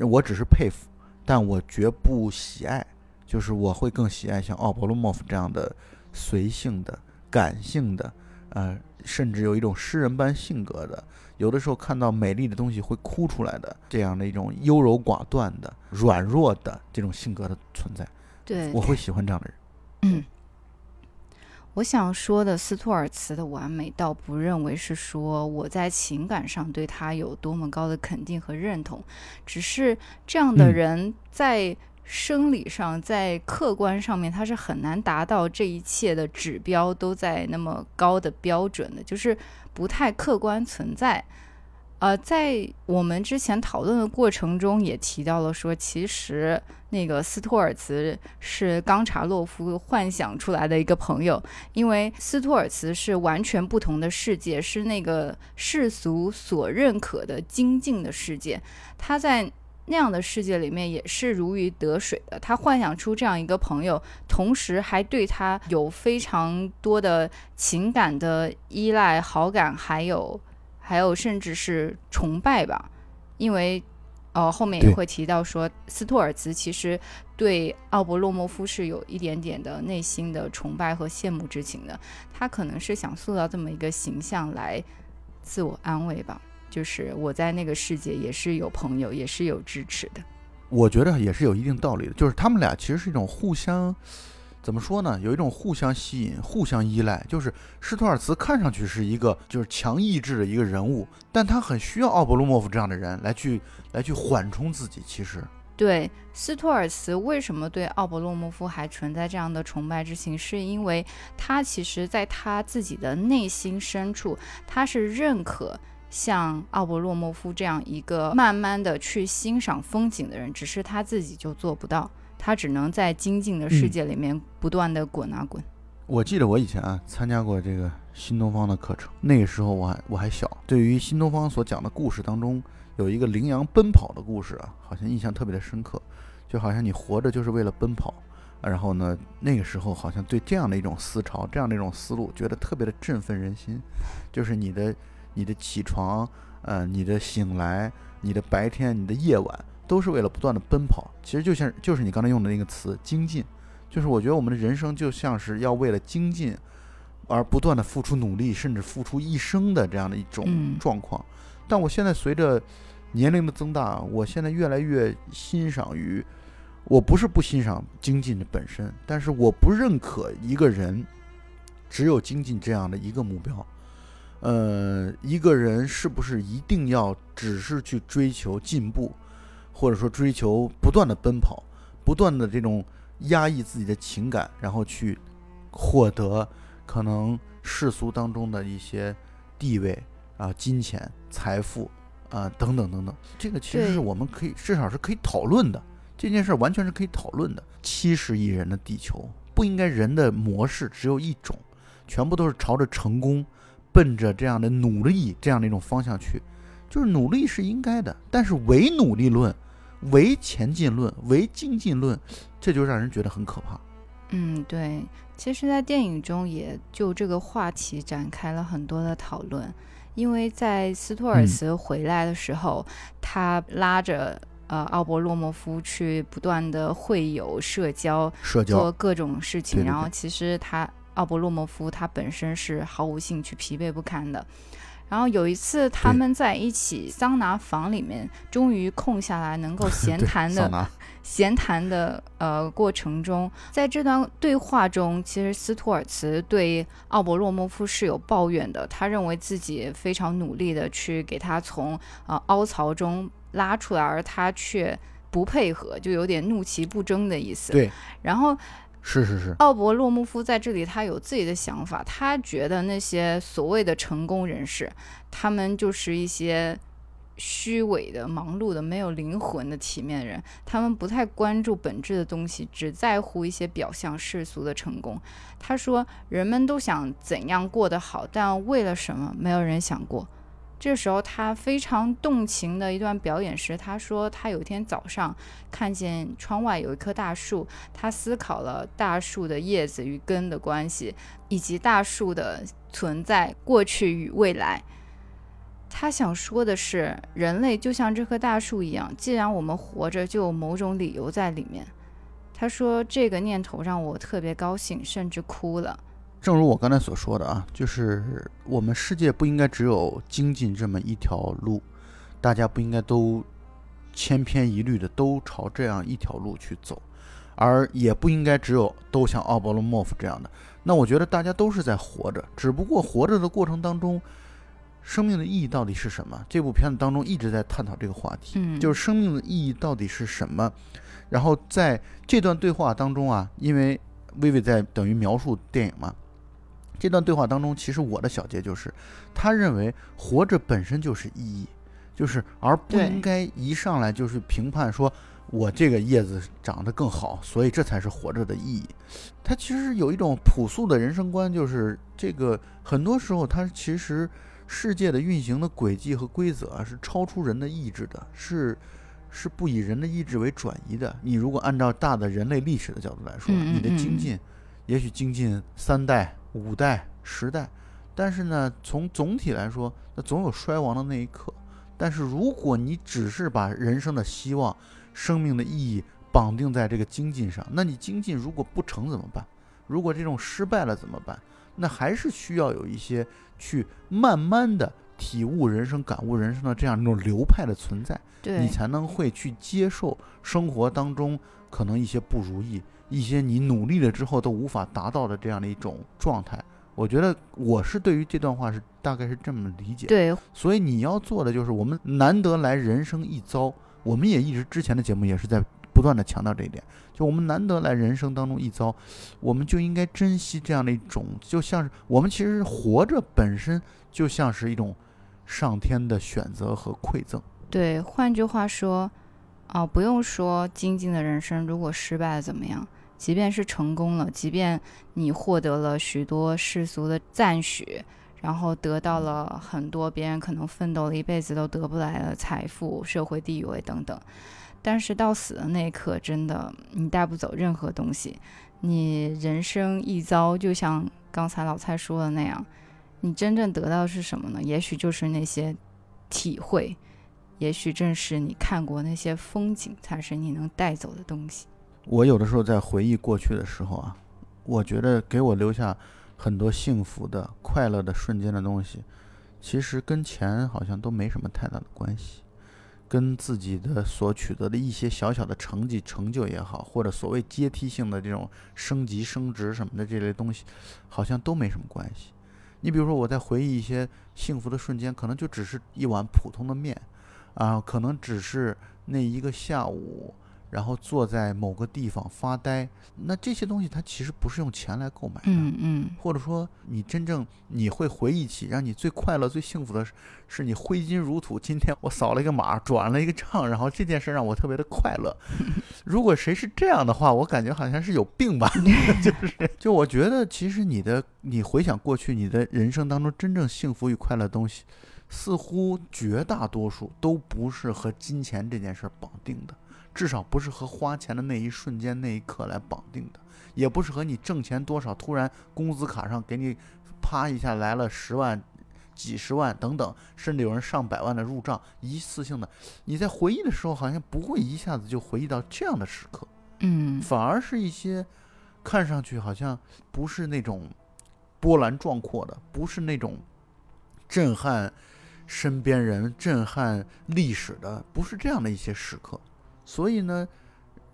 我只是佩服，但我绝不喜爱。就是我会更喜爱像奥伯洛莫夫这样的随性的、感性的，呃，甚至有一种诗人般性格的，有的时候看到美丽的东西会哭出来的这样的一种优柔寡断的、软弱的这种性格的存在。对，我会喜欢这样的人。嗯。我想说的斯托尔茨的完美，倒不认为是说我在情感上对他有多么高的肯定和认同，只是这样的人在生理上、在客观上面，他是很难达到这一切的指标都在那么高的标准的，就是不太客观存在。呃，在我们之前讨论的过程中，也提到了说，其实那个斯托尔茨是冈察洛夫幻想出来的一个朋友，因为斯托尔茨是完全不同的世界，是那个世俗所认可的精进的世界。他在那样的世界里面也是如鱼得水的。他幻想出这样一个朋友，同时还对他有非常多的情感的依赖、好感，还有。还有，甚至是崇拜吧，因为，呃，后面也会提到说，斯托尔茨其实对奥伯洛莫夫是有一点点的内心的崇拜和羡慕之情的。他可能是想塑造这么一个形象来自我安慰吧，就是我在那个世界也是有朋友，也是有支持的。我觉得也是有一定道理的，就是他们俩其实是一种互相。怎么说呢？有一种互相吸引、互相依赖。就是施托尔茨看上去是一个就是强意志的一个人物，但他很需要奥伯洛莫夫这样的人来去来去缓冲自己。其实，对斯托尔茨为什么对奥伯洛莫夫还存在这样的崇拜之情，是因为他其实在他自己的内心深处，他是认可像奥伯洛莫夫这样一个慢慢的去欣赏风景的人，只是他自己就做不到。他只能在精进的世界里面不断的滚啊滚。我记得我以前啊参加过这个新东方的课程，那个时候我还我还小。对于新东方所讲的故事当中，有一个羚羊奔跑的故事啊，好像印象特别的深刻，就好像你活着就是为了奔跑。然后呢，那个时候好像对这样的一种思潮，这样的一种思路，觉得特别的振奋人心。就是你的你的起床，呃，你的醒来，你的白天，你的夜晚。都是为了不断的奔跑，其实就像就是你刚才用的那个词“精进”，就是我觉得我们的人生就像是要为了精进而不断的付出努力，甚至付出一生的这样的一种状况。但我现在随着年龄的增大，我现在越来越欣赏于，我不是不欣赏精进的本身，但是我不认可一个人只有精进这样的一个目标。呃，一个人是不是一定要只是去追求进步？或者说追求不断的奔跑，不断的这种压抑自己的情感，然后去获得可能世俗当中的一些地位啊、金钱、财富啊等等等等。这个其实是我们可以至少是可以讨论的。这件事完全是可以讨论的。七十亿人的地球不应该人的模式只有一种，全部都是朝着成功、奔着这样的努力这样的一种方向去。就是努力是应该的，但是唯努力论。唯前进论，唯精进论，这就让人觉得很可怕。嗯，对。其实，在电影中也就这个话题展开了很多的讨论。因为在斯托尔茨回来的时候，他拉着呃奥伯洛莫夫去不断的会友、社交、社交做各种事情。然后，其实他奥伯洛莫夫他本身是毫无兴趣、疲惫不堪的。然后有一次，他们在一起桑拿房里面，终于空下来能够 闲谈的闲谈的呃过程中，在这段对话中，其实斯图尔茨对奥伯洛莫夫是有抱怨的。他认为自己非常努力的去给他从呃凹槽中拉出来，而他却不配合，就有点怒其不争的意思。对，然后。是是是，奥伯洛莫夫在这里，他有自己的想法。他觉得那些所谓的成功人士，他们就是一些虚伪的、忙碌的、没有灵魂的体面人。他们不太关注本质的东西，只在乎一些表象世俗的成功。他说：“人们都想怎样过得好，但为了什么，没有人想过。”这时候，他非常动情的一段表演时，他说他有一天早上看见窗外有一棵大树，他思考了大树的叶子与根的关系，以及大树的存在过去与未来。他想说的是，人类就像这棵大树一样，既然我们活着，就有某种理由在里面。他说这个念头让我特别高兴，甚至哭了。正如我刚才所说的啊，就是我们世界不应该只有精进这么一条路，大家不应该都千篇一律的都朝这样一条路去走，而也不应该只有都像奥伯罗莫夫这样的。那我觉得大家都是在活着，只不过活着的过程当中。生命的意义到底是什么？这部片子当中一直在探讨这个话题，嗯，就是生命的意义到底是什么。然后在这段对话当中啊，因为薇薇在等于描述电影嘛，这段对话当中，其实我的小结就是，他认为活着本身就是意义，就是而不应该一上来就是评判说我这个叶子长得更好，所以这才是活着的意义。他其实有一种朴素的人生观，就是这个很多时候他其实。世界的运行的轨迹和规则啊，是超出人的意志的，是是不以人的意志为转移的。你如果按照大的人类历史的角度来说，你的精进，也许精进三代、五代、十代，但是呢，从总体来说，那总有衰亡的那一刻。但是如果你只是把人生的希望、生命的意义绑定在这个精进上，那你精进如果不成怎么办？如果这种失败了怎么办？那还是需要有一些去慢慢的体悟人生、感悟人生的这样一种流派的存在，你才能会去接受生活当中可能一些不如意、一些你努力了之后都无法达到的这样的一种状态。我觉得我是对于这段话是大概是这么理解。对，所以你要做的就是，我们难得来人生一遭，我们也一直之前的节目也是在。不断的强调这一点，就我们难得来人生当中一遭，我们就应该珍惜这样的一种，就像是我们其实活着本身就像是一种上天的选择和馈赠。对，换句话说，啊，不用说精进的人生如果失败了怎么样，即便是成功了，即便你获得了许多世俗的赞许，然后得到了很多别人可能奋斗了一辈子都得不来的财富、社会地位等等。但是到死的那一刻，真的你带不走任何东西。你人生一遭，就像刚才老蔡说的那样，你真正得到的是什么呢？也许就是那些体会，也许正是你看过那些风景，才是你能带走的东西。我有的时候在回忆过去的时候啊，我觉得给我留下很多幸福的、快乐的瞬间的东西，其实跟钱好像都没什么太大的关系。跟自己的所取得的一些小小的成绩、成就也好，或者所谓阶梯性的这种升级、升职什么的这类东西，好像都没什么关系。你比如说，我在回忆一些幸福的瞬间，可能就只是一碗普通的面，啊，可能只是那一个下午。然后坐在某个地方发呆，那这些东西它其实不是用钱来购买的，嗯嗯，或者说你真正你会回忆起让你最快乐、最幸福的是，是你挥金如土。今天我扫了一个码，转了一个账，然后这件事让我特别的快乐。如果谁是这样的话，我感觉好像是有病吧，就是，就我觉得其实你的你回想过去，你的人生当中真正幸福与快乐的东西，似乎绝大多数都不是和金钱这件事绑定的。至少不是和花钱的那一瞬间、那一刻来绑定的，也不是和你挣钱多少，突然工资卡上给你啪一下来了十万、几十万等等，甚至有人上百万的入账，一次性的。你在回忆的时候，好像不会一下子就回忆到这样的时刻，嗯，反而是一些看上去好像不是那种波澜壮阔的，不是那种震撼身边人、震撼历史的，不是这样的一些时刻。所以呢，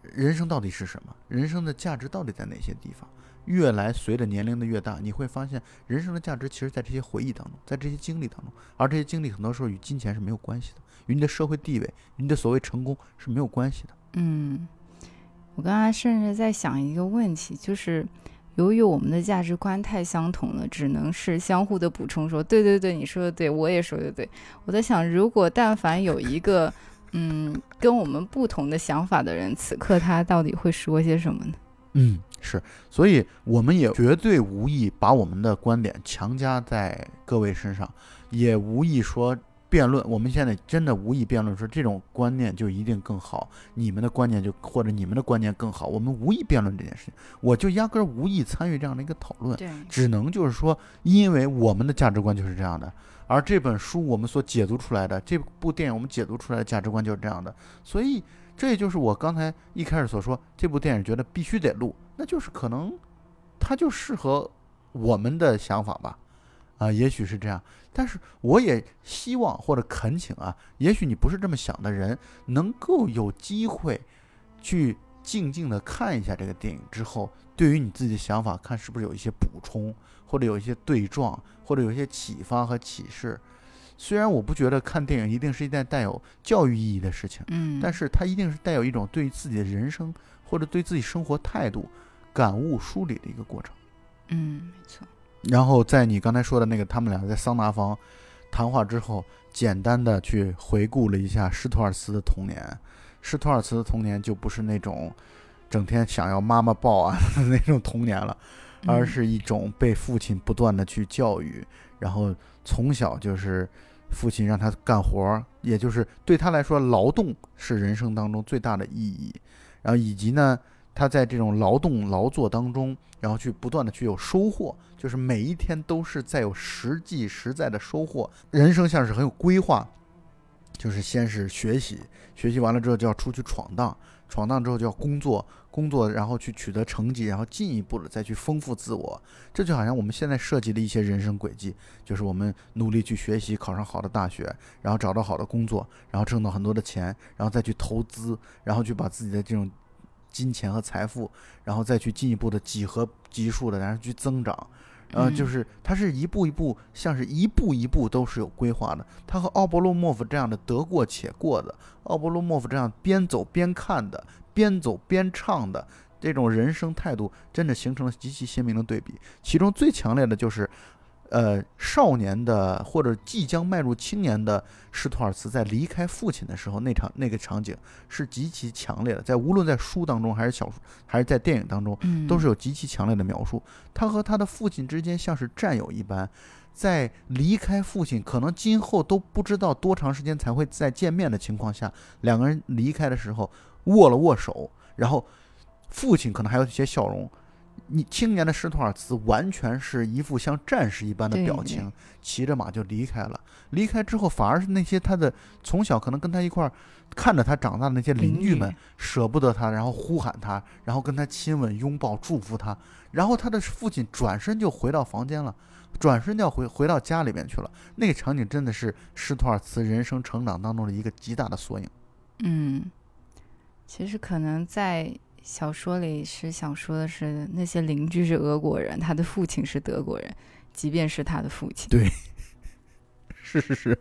人生到底是什么？人生的价值到底在哪些地方？越来随着年龄的越大，你会发现人生的价值其实在这些回忆当中，在这些经历当中。而这些经历很多时候与金钱是没有关系的，与你的社会地位、你的所谓成功是没有关系的。嗯，我刚才甚至在想一个问题，就是由于我们的价值观太相同了，只能是相互的补充，说对对对，你说的对，我也说的对。我在想，如果但凡有一个。嗯，跟我们不同的想法的人，此刻他到底会说些什么呢？嗯，是，所以我们也绝对无意把我们的观点强加在各位身上，也无意说辩论，我们现在真的无意辩论说这种观念就一定更好，你们的观念就或者你们的观念更好，我们无意辩论这件事情，我就压根儿无意参与这样的一个讨论，对，只能就是说，因为我们的价值观就是这样的，而这本书我们所解读出来的，这部电影我们解读出来的价值观就是这样的，所以这也就是我刚才一开始所说，这部电影觉得必须得录，那就是可能它就适合我们的想法吧。啊，也许是这样，但是我也希望或者恳请啊，也许你不是这么想的人，能够有机会去静静的看一下这个电影之后，对于你自己的想法，看是不是有一些补充，或者有一些对撞，或者有一些启发和启示。虽然我不觉得看电影一定是一件带有教育意义的事情，嗯，但是它一定是带有一种对自己的人生或者对自己生活态度感悟梳理的一个过程。嗯，没错。然后在你刚才说的那个他们俩在桑拿房谈话之后，简单的去回顾了一下施托尔斯的童年。施托尔茨的童年就不是那种整天想要妈妈抱啊那种童年了，而是一种被父亲不断的去教育，然后从小就是父亲让他干活，也就是对他来说劳动是人生当中最大的意义。然后以及呢，他在这种劳动劳作当中，然后去不断的去有收获。就是每一天都是在有实际实在的收获，人生像是很有规划。就是先是学习，学习完了之后就要出去闯荡，闯荡之后就要工作，工作然后去取得成绩，然后进一步的再去丰富自我。这就好像我们现在设计的一些人生轨迹，就是我们努力去学习，考上好的大学，然后找到好的工作，然后挣到很多的钱，然后再去投资，然后去把自己的这种金钱和财富，然后再去进一步的几何级数的，然后去增长。呃，就是它是一步一步，像是一步一步都是有规划的。他和奥勃洛莫夫这样的得过且过的，奥勃洛莫夫这样边走边看的，边走边唱的这种人生态度，真的形成了极其鲜明的对比。其中最强烈的就是。呃，少年的或者即将迈入青年的施托尔茨在离开父亲的时候，那场那个场景是极其强烈的，在无论在书当中还是小说，还是在电影当中，都是有极其强烈的描述。他和他的父亲之间像是战友一般，在离开父亲，可能今后都不知道多长时间才会再见面的情况下，两个人离开的时候握了握手，然后父亲可能还有一些笑容。你青年的施托尔茨完全是一副像战士一般的表情，骑着马就离开了。离开之后，反而是那些他的从小可能跟他一块儿看着他长大的那些邻居们舍不得他，然后呼喊他，然后跟他亲吻、拥抱、祝福他。然后他的父亲转身就回到房间了，转身就要回回到家里面去了。那个场景真的是施托尔茨人生成长当中的一个极大的缩影。嗯，其实可能在。小说里是想说的是，那些邻居是俄国人，他的父亲是德国人，即便是他的父亲。对，是是是，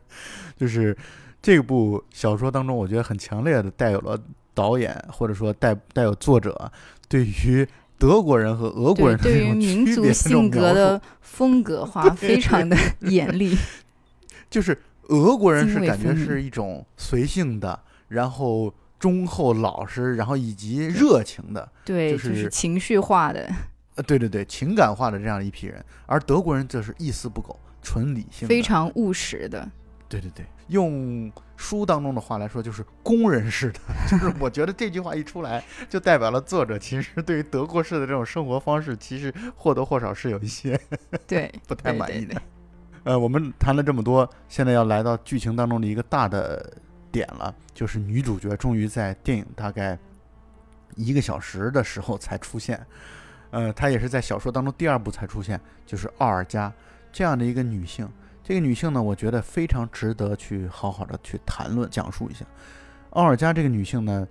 就是这部小说当中，我觉得很强烈的带有了导演或者说带带有作者对于德国人和俄国人的对于民族性格的风格化非常的 严厉。就是俄国人是感觉是一种随性的，然后。忠厚老实，然后以及热情的，对，就是情绪化的，呃，对对对，情感化的这样一批人，而德国人则是一丝不苟，纯理性，非常务实的，对对对，用书当中的话来说，就是工人式的，就是我觉得这句话一出来，就代表了作者其实对于德国式的这种生活方式，其实或多或少是有一些对 不太满意的。呃，我们谈了这么多，现在要来到剧情当中的一个大的。点了，就是女主角终于在电影大概一个小时的时候才出现，呃，她也是在小说当中第二部才出现，就是奥尔加这样的一个女性。这个女性呢，我觉得非常值得去好好的去谈论讲述一下。奥尔加这个女性呢，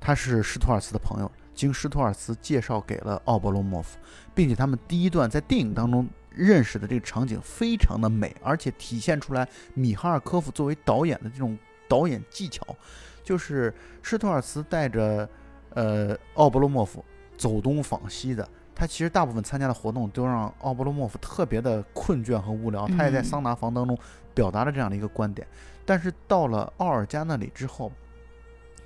她是施托尔斯的朋友，经施托尔斯介绍给了奥伯洛莫夫，并且他们第一段在电影当中认识的这个场景非常的美，而且体现出来米哈尔科夫作为导演的这种。导演技巧，就是施托尔茨带着呃奥布洛莫夫走东访西的。他其实大部分参加的活动都让奥布洛莫夫特别的困倦和无聊。他也在桑拿房当中表达了这样的一个观点。但是到了奥尔加那里之后，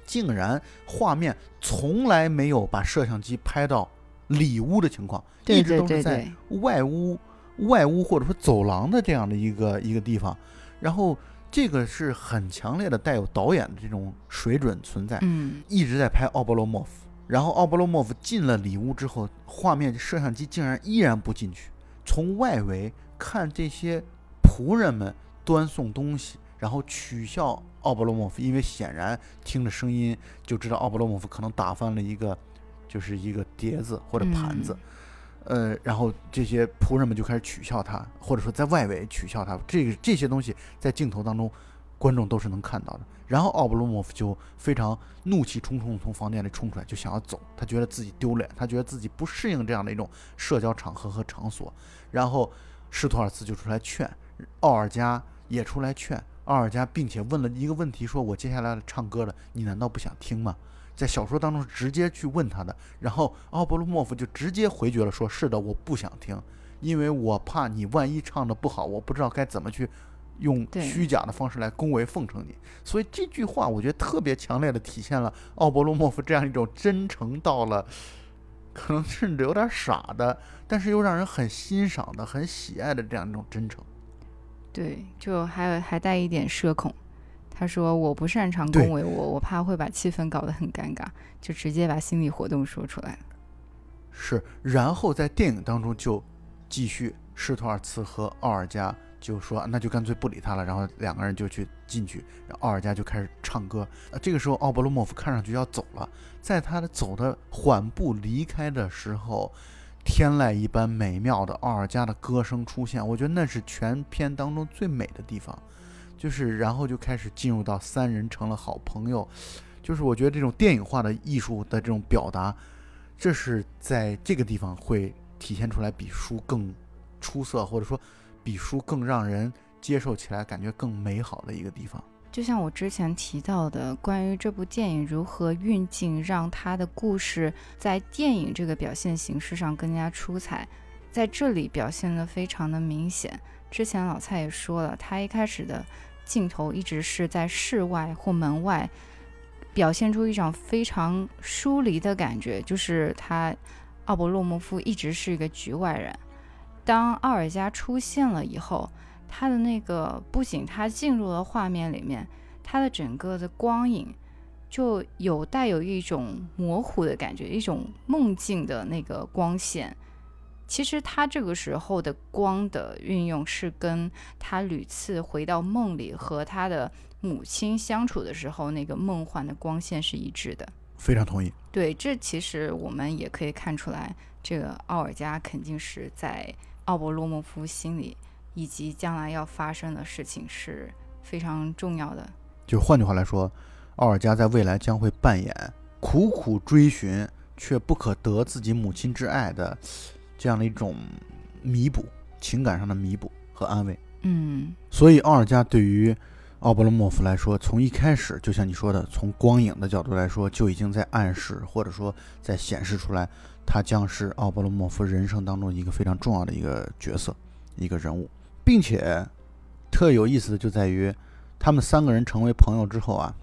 竟然画面从来没有把摄像机拍到里屋的情况，一直都是在外屋、外屋或者说走廊的这样的一个一个地方，然后。这个是很强烈的带有导演的这种水准存在，嗯一直在拍奥波罗莫夫。然后奥波罗莫夫进了里屋之后，画面摄像机竟然依然不进去，从外围看这些仆人们端送东西，然后取笑奥波罗莫夫，因为显然听着声音就知道奥波罗莫夫可能打翻了一个，就是一个碟子或者盘子。呃，然后这些仆人们就开始取笑他，或者说在外围取笑他。这个这些东西在镜头当中，观众都是能看到的。然后奥布罗莫夫就非常怒气冲冲地从房间里冲出来，就想要走。他觉得自己丢脸，他觉得自己不适应这样的一种社交场合和场所。然后施托尔茨就出来劝，奥尔加也出来劝奥尔加，并且问了一个问题：说我接下来唱歌了，你难道不想听吗？在小说当中直接去问他的，然后奥勃罗莫夫就直接回绝了，说是的，我不想听，因为我怕你万一唱的不好，我不知道该怎么去用虚假的方式来恭维奉承你。所以这句话我觉得特别强烈的体现了奥勃罗莫夫这样一种真诚到了，可能甚至有点傻的，但是又让人很欣赏的、很喜爱的这样一种真诚。对，就还有还带一点社恐。他说：“我不擅长恭维我，我怕会把气氛搞得很尴尬，就直接把心理活动说出来了。是，然后在电影当中就继续，施托尔茨和奥尔加就说那就干脆不理他了，然后两个人就去进去，然后奥尔加就开始唱歌。呃，这个时候奥勃罗莫夫看上去要走了，在他的走的缓步离开的时候，天籁一般美妙的奥尔加的歌声出现，我觉得那是全片当中最美的地方。就是然后就开始进入到三人成了好朋友，就是我觉得这种电影化的艺术的这种表达。这是在这个地方会体现出来比书更出色，或者说比书更让人接受起来感觉更美好的一个地方。就像我之前提到的，关于这部电影如何运镜，让它的故事在电影这个表现形式上更加出彩，在这里表现的非常的明显。之前老蔡也说了，他一开始的镜头一直是在室外或门外，表现出一种非常疏离的感觉，就是他奥伯洛莫夫一直是一个局外人。当奥尔加出现了以后，他的那个不仅他进入了画面里面，他的整个的光影就有带有一种模糊的感觉，一种梦境的那个光线。其实他这个时候的光的运用是跟他屡次回到梦里和他的母亲相处的时候那个梦幻的光线是一致的。非常同意。对，这其实我们也可以看出来，这个奥尔加肯定是在奥勃洛莫夫心里，以及将来要发生的事情是非常重要的。就换句话来说，奥尔加在未来将会扮演苦苦追寻却不可得自己母亲之爱的这样的一种弥补，情感上的弥补和安慰。嗯，所以奥尔加对于奥勃罗莫夫来说，从一开始就像你说的，从光影的角度来说，就已经在暗示或者说在显示出来，他将是奥勃罗莫夫人生当中一个非常重要的一个角色，一个人物，并且特有意思的就在于，他们三个人成为朋友之后啊，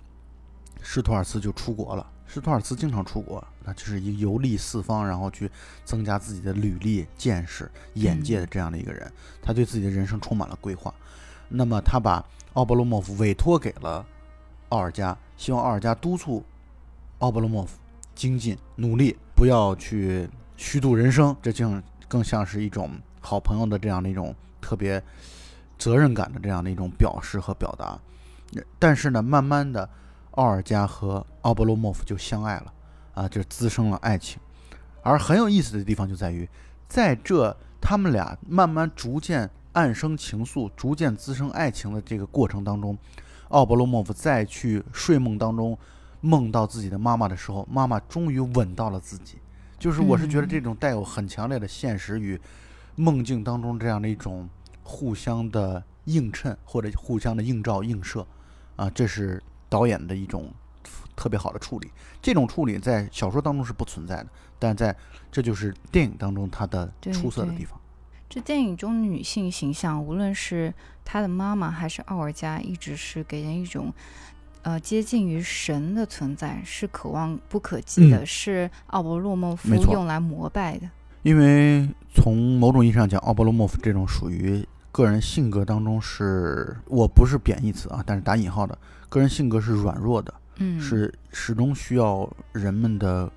施托尔斯就出国了。施托尔斯经常出国，那就是一个游历四方，然后去增加自己的履历、见识、眼界的这样的一个人。他对自己的人生充满了规划。那么他把奥波罗莫夫委托给了奥尔加，希望奥尔加督促奥波罗莫夫精进努力，不要去虚度人生。这就更像是一种好朋友的这样的一种特别责任感的这样的一种表示和表达。但是呢，慢慢的，奥尔加和奥波罗莫夫就相爱了，啊，就滋生了爱情。而很有意思的地方就在于，在这他们俩慢慢逐渐暗生情愫、逐渐滋生爱情的这个过程当中，奥勃罗莫夫再去睡梦当中梦到自己的妈妈的时候，妈妈终于吻到了自己。就是我是觉得这种带有很强烈的现实与梦境当中这样的一种互相的映衬或者互相的映照映射，啊，这是导演的一种特别好的处理。这种处理在小说当中是不存在的，但在这就是电影当中它的出色的地方。这电影中的女性形象，无论是她的妈妈还是奥尔加，一直是给人一种。呃，接近于神的存在，是可望不可及的，嗯是奥勃洛莫夫用来膜拜的。因为从某种意义上讲，奥勃洛莫夫这种属于个人性格当中是，我不是贬义词啊，但是打引号的，个人性格是软弱的，嗯，是始终需要人们的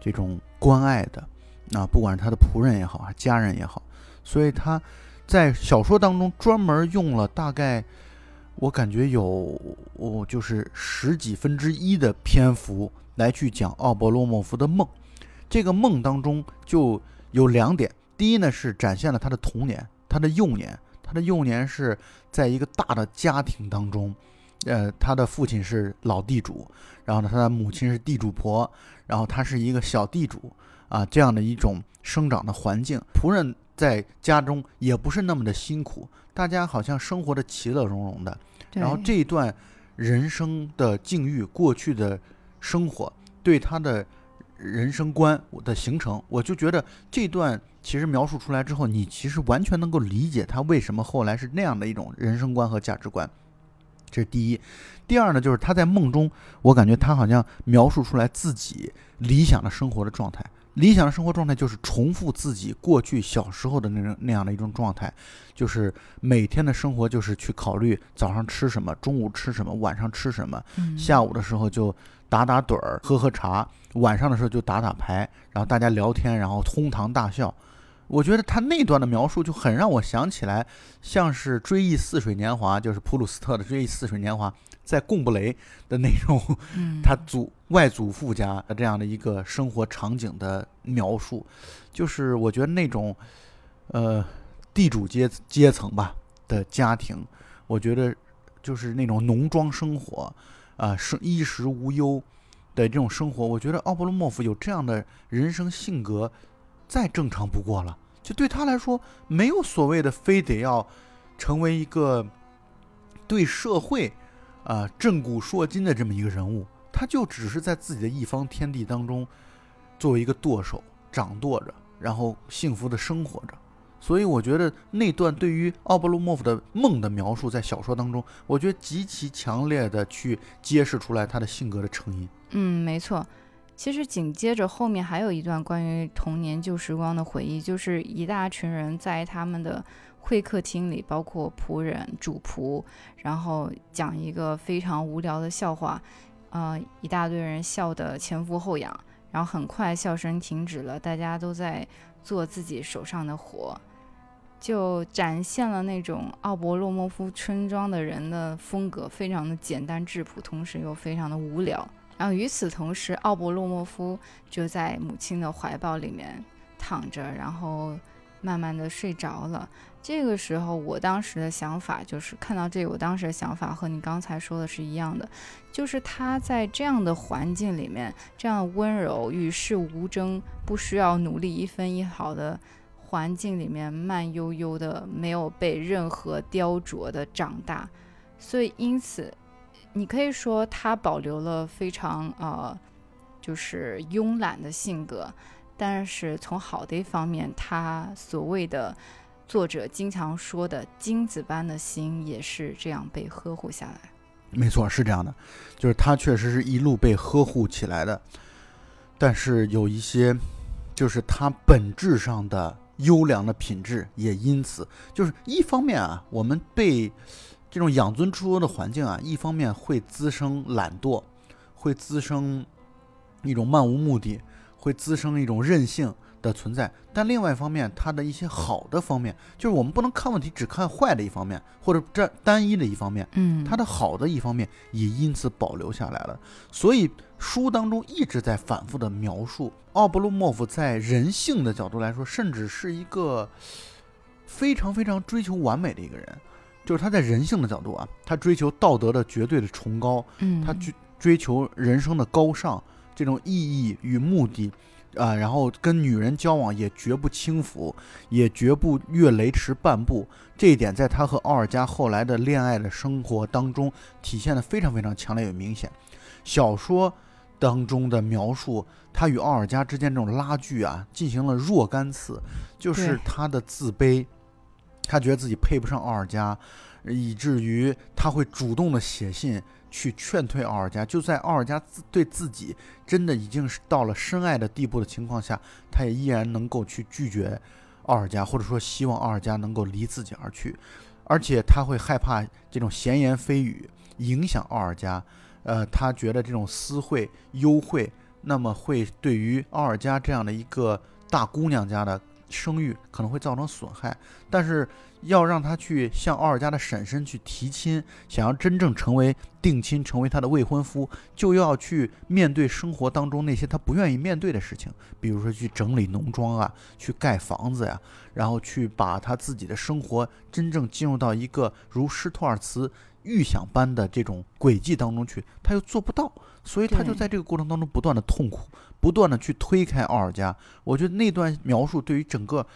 这种关爱的，啊，不管是他的仆人也好，还家人也好，所以他在小说当中专门用了大概，我感觉有我就是十几分之一的篇幅来去讲奥伯洛莫夫的梦，这个梦当中就有两点，第一呢是展现了他的童年，他的幼年，他的幼年是在一个大的家庭当中。呃，他的父亲是老地主，然后呢，他的母亲是地主婆，然后他是一个小地主啊，这样的一种生长的环境，仆人在家中也不是那么的辛苦，大家好像生活的其乐融融的。然后这一段人生的境遇，过去的生活对他的人生观的形成，我就觉得这段其实描述出来之后，你其实完全能够理解他为什么后来是那样的一种人生观和价值观。这是第一，第二呢，就是他在梦中，我感觉他好像描述出来自己理想的生活的状态。理想的生活状态就是重复自己过去小时候的那种那样的一种状态，就是每天的生活就是去考虑早上吃什么，中午吃什么，晚上吃什么，下午的时候就打打盹儿，喝喝茶，晚上的时候就打打牌，然后大家聊天，然后哄堂大笑。我觉得他那段的描述就很让我想起来，像是《追忆似水年华》，就是普鲁斯特的《追忆似水年华》在贡布雷的那种，他祖外祖父家的这样的一个生活场景的描述，就是我觉得那种，呃，地主阶阶层吧的家庭，我觉得就是那种农庄生活，啊，生衣食无忧的这种生活，我觉得奥波罗莫夫有这样的人生性格。再正常不过了，就对他来说，没有所谓的非得要成为一个对社会啊震古烁今的这么一个人物，他就只是在自己的一方天地当中作为一个舵手掌舵着，然后幸福的生活着。所以我觉得那段对于奥布鲁莫夫的梦的描述，在小说当中，我觉得极其强烈的去揭示出来他的性格的成因。嗯，没错。其实紧接着后面还有一段关于童年旧时光的回忆，就是一大群人在他们的会客厅里，包括仆人、主仆，然后讲一个非常无聊的笑话，呃，一大堆人笑得前俯后仰，然后很快笑声停止了，大家都在做自己手上的活，就展现了那种奥伯洛莫夫村庄的人的风格，非常的简单质朴，同时又非常的无聊。然后与此同时，奥伯洛莫夫就在母亲的怀抱里面躺着，然后慢慢的睡着了。这个时候，我当时的想法就是看到这个，我当时的想法和你刚才说的是一样的，就是他在这样的环境里面，这样温柔、与世无争、不需要努力一分一毫的环境里面，慢悠悠的，没有被任何雕琢的长大，所以因此。你可以说他保留了非常呃，就是慵懒的性格，但是从好的一方面，他所谓的作者经常说的金子般的心，也是这样被呵护下来。没错，是这样的，就是他确实是一路被呵护起来的，但是有一些，就是他本质上的优良的品质，也因此，就是一方面啊，我们被。这种养尊处优的环境啊，一方面会滋生懒惰，会滋生一种漫无目的，会滋生一种任性的存在。但另外一方面，它的一些好的方面，就是我们不能看问题只看坏的一方面，或者这单一的一方面。嗯，它的好的一方面也因此保留下来了。所以书当中一直在反复的描述奥布洛莫夫在人性的角度来说，甚至是一个非常非常追求完美的一个人。就是他在人性的角度啊，他追求道德的绝对的崇高，嗯，他追追求人生的高尚，这种意义与目的，啊，然后跟女人交往也绝不轻浮，也绝不越雷池半步。这一点在他和奥尔加后来的恋爱的生活当中体现的非常非常强烈与明显。小说当中的描述，他与奥尔加之间这种拉锯啊，进行了若干次，就是他的自卑。他觉得自己配不上奥尔加，以至于他会主动的写信去劝退奥尔加。就在奥尔加自对自己真的已经是到了深爱的地步的情况下，他也依然能够去拒绝奥尔加，或者说希望奥尔加能够离自己而去，而且他会害怕这种闲言蜚语影响奥尔加，呃，他觉得这种私会幽会，那么会对于奥尔加这样的一个大姑娘家的声誉可能会造成损害，但是。要让他去向奥尔加的婶婶去提亲，想要真正成为定亲，成为他的未婚夫，就要去面对生活当中那些他不愿意面对的事情，比如说去整理农庄啊，去盖房子呀，然后去把他自己的生活真正进入到一个如施托尔茨预想般的这种轨迹当中去，他又做不到，所以他就在这个过程当中不断的痛苦，不断的去推开奥尔加。我觉得那段描述对于整个。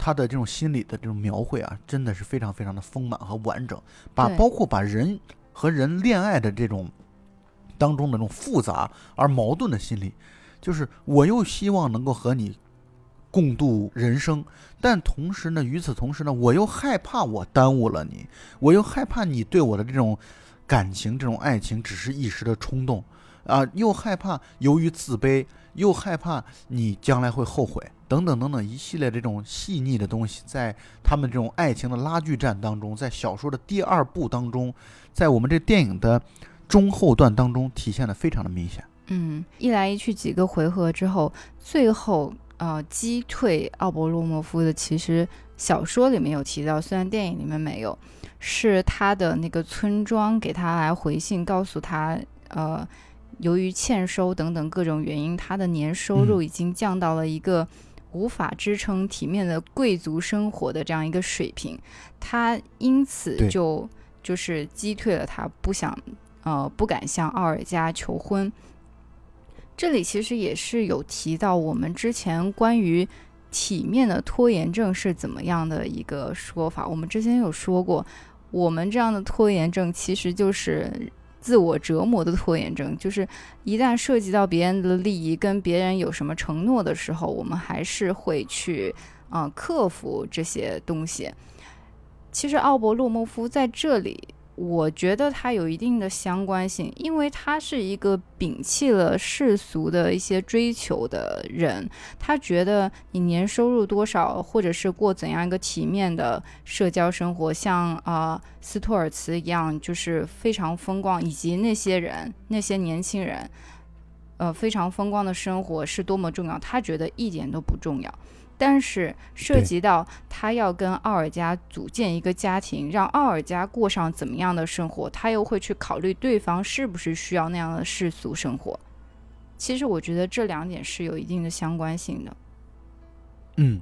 他的这种心理的这种描绘啊，真的是非常非常的丰满和完整，把包括把人和人恋爱的这种当中的这种复杂而矛盾的心理，就是我又希望能够和你共度人生，但同时呢，与此同时呢，我又害怕我耽误了你，我又害怕你对我的这种感情、这种爱情只是一时的冲动啊，又害怕由于自卑，又害怕你将来会后悔。等等等等，一系列这种细腻的东西，在他们这种爱情的拉锯战当中，在小说的第二部当中，在我们这电影的中后段当中，体现的非常的明显。嗯，一来一去几个回合之后，最后呃击退奥伯洛莫夫的，其实小说里面有提到，虽然电影里面没有，是他的那个村庄给他来回信，告诉他呃，由于欠收等等各种原因，他的年收入已经降到了一个。无法支撑体面的贵族生活的这样一个水平，他因此就就是击退了他，不想呃不敢向奥尔加求婚。这里其实也是有提到我们之前关于体面的拖延症是怎么样的一个说法。我们之前有说过，我们这样的拖延症其实就是。自我折磨的拖延症，就是一旦涉及到别人的利益，跟别人有什么承诺的时候，我们还是会去，啊，克服这些东西。其实奥伯洛莫夫在这里。我觉得他有一定的相关性，因为他是一个摒弃了世俗的一些追求的人。他觉得你年收入多少，或者是过怎样一个体面的社交生活，像啊斯托尔茨一样，就是非常风光，以及那些人那些年轻人，呃，非常风光的生活是多么重要，他觉得一点都不重要。但是涉及到他要跟奥尔加组建一个家庭，让奥尔加过上怎么样的生活，他又会去考虑对方是不是需要那样的世俗生活。其实我觉得这两点是有一定的相关性的。嗯，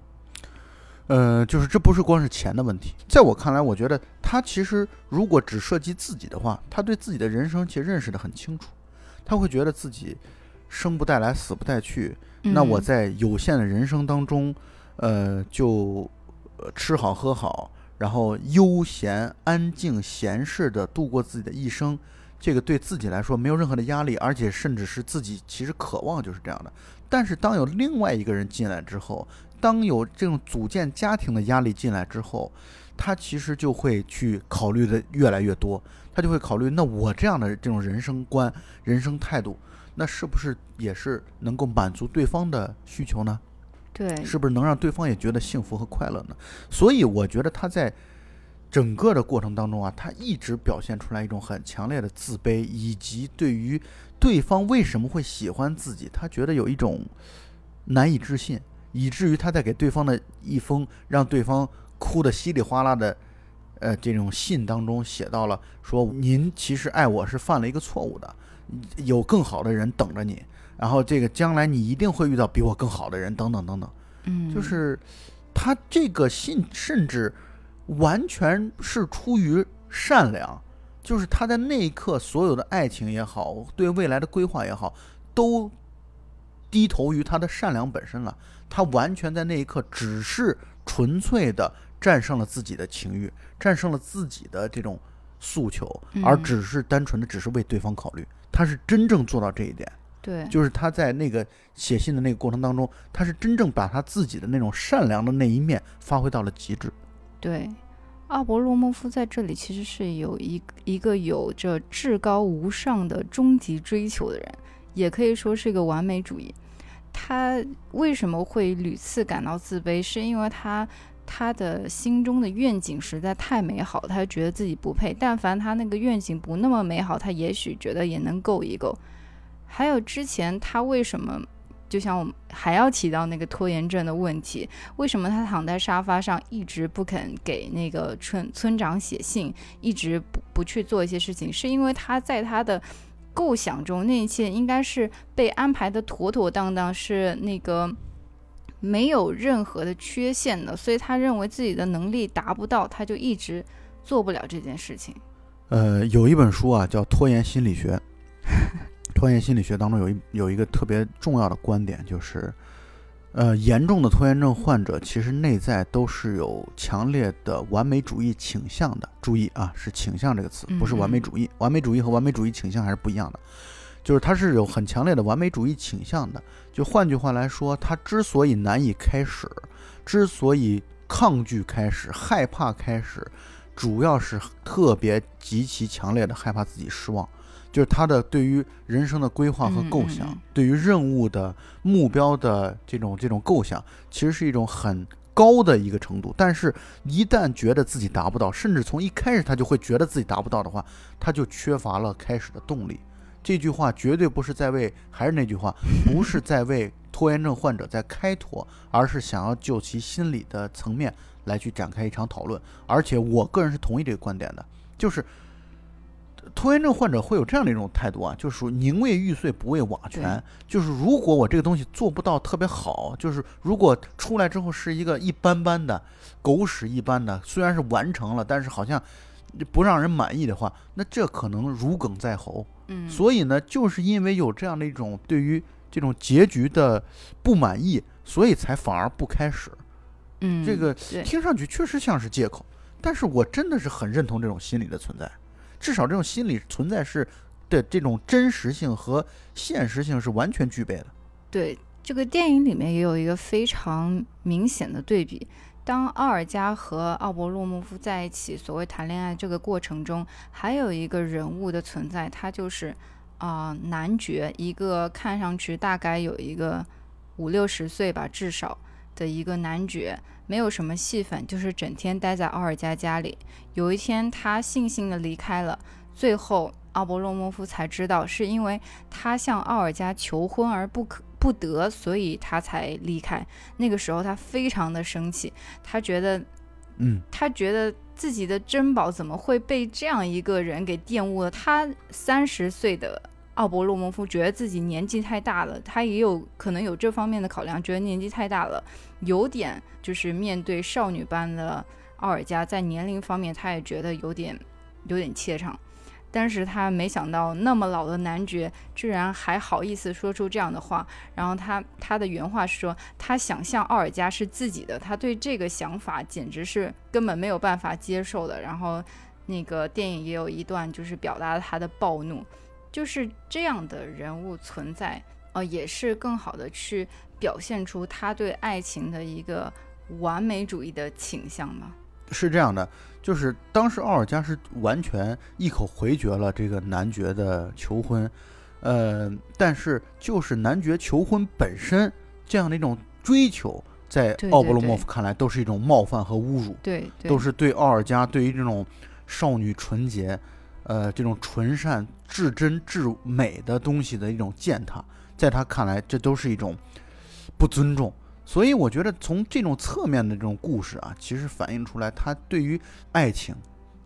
呃，就是这不是光是钱的问题，在我看来，我觉得他其实如果只涉及自己的话，他对自己的人生其实认识的很清楚，他会觉得自己生不带来，死不带去。那我在有限的人生当中，呃，就吃好喝好，然后悠闲安静闲适的度过自己的一生，这个对自己来说没有任何的压力，而且甚至是自己其实渴望就是这样的。但是当有另外一个人进来之后，当有这种组建家庭的压力进来之后，他其实就会去考虑的越来越多，他就会考虑，那我这样的这种人生观、人生态度。那是不是也是能够满足对方的需求呢？对，是不是能让对方也觉得幸福和快乐呢？所以我觉得他在整个的过程当中啊，他一直表现出来一种很强烈的自卑，以及对于对方为什么会喜欢自己，他觉得有一种难以置信，以至于他在给对方的一封让对方哭得稀里哗啦的呃这种信当中写到了说：“您其实爱我是犯了一个错误的。”有更好的人等着你，然后这个将来你一定会遇到比我更好的人，等等等等。嗯，就是他这个信甚至完全是出于善良，就是他在那一刻所有的爱情也好，对未来的规划也好，都低头于他的善良本身了。他完全在那一刻只是纯粹的战胜了自己的情欲，战胜了自己的这种诉求，而只是单纯的只是为对方考虑。他是真正做到这一点，对，就是他在那个写信的那个过程当中，他是真正把他自己的那种善良的那一面发挥到了极致。对，阿伯洛莫夫在这里其实是有一一个有着至高无上的终极追求的人，也可以说是一个完美主义。他为什么会屡次感到自卑，是因为他他的心中的愿景实在太美好，他觉得自己不配。但凡他那个愿景不那么美好，他也许觉得也能够一够。还有之前他为什么？就像我们还要提到那个拖延症的问题，为什么他躺在沙发上一直不肯给那个村村长写信，一直不不去做一些事情？是因为他在他的构想中，那一切应该是被安排的妥妥当当，是那个没有任何的缺陷的，所以他认为自己的能力达不到，他就一直做不了这件事情。呃，有一本书啊，叫《拖延心理学》。拖延心理学当中有一有一个特别重要的观点，就是，呃，严重的拖延症患者其实内在都是有强烈的完美主义倾向的。注意啊，是倾向这个词，不是完美主义。完美主义和完美主义倾向还是不一样的，就是他是有很强烈的完美主义倾向的。就换句话来说，他之所以难以开始，之所以抗拒开始、害怕开始，主要是特别极其强烈的害怕自己失望。就是他的对于人生的规划和构想，对于任务的目标的这种这种构想，其实是一种很高的一个程度。但是，一旦觉得自己达不到，甚至从一开始他就会觉得自己达不到的话，他就缺乏了开始的动力。这句话绝对不是在为，还是那句话，不是在为拖延症患者在开脱，而是想要就其心理的层面来去展开一场讨论。而且，我个人是同意这个观点的，就是。拖延症患者会有这样的一种态度啊，就是说宁为玉碎不为瓦全。就是如果我这个东西做不到特别好，就是如果出来之后是一个一般般的、狗屎一般的，虽然是完成了，但是好像不让人满意的话，那这可能如鲠在喉。嗯，所以呢，就是因为有这样的一种对于这种结局的不满意，所以才反而不开始。嗯，这个听上去确实像是借口，但是我真的是很认同这种心理的存在。至少这种心理存在是的这种真实性和现实性是完全具备的。对，这个电影里面也有一个非常明显的对比。当奥尔加和奥伯洛莫夫在一起，所谓谈恋爱这个过程中，还有一个人物的存在，他就是啊男爵，一个看上去大概有一个五六十岁吧，至少的一个男爵。没有什么戏份，就是整天待在奥尔加家里。有一天，他悻悻地离开了。最后，奥伯洛莫夫才知道，是因为他向奥尔加求婚而不可不得，所以他才离开。那个时候，他非常的生气，他觉得，嗯，他觉得自己的珍宝怎么会被这样一个人给玷污了？他三十岁的。奥伯洛莫夫觉得自己年纪太大了，他也有可能有这方面的考量，觉得年纪太大了，有点就是面对少女般的奥尔加，在年龄方面他也觉得有点有点怯场，但是他没想到那么老的男爵居然还好意思说出这样的话，然后他他的原话是说，他想象奥尔加是自己的，他对这个想法简直是根本没有办法接受的，然后那个电影也有一段就是表达了他的暴怒。就是这样的人物存在，呃，也是更好的去表现出他对爱情的一个完美主义的倾向吗？是这样的，就是当时奥尔加是完全一口回绝了这个男爵的求婚，呃，但是就是男爵求婚本身这样的一种追求，在奥布洛莫夫看来都是一种冒犯和侮辱，对，都是对奥尔加对于这种少女纯洁。呃，这种纯善、至真、至美的东西的一种践踏，在他看来，这都是一种不尊重。所以，我觉得从这种侧面的这种故事啊，其实反映出来，他对于爱情，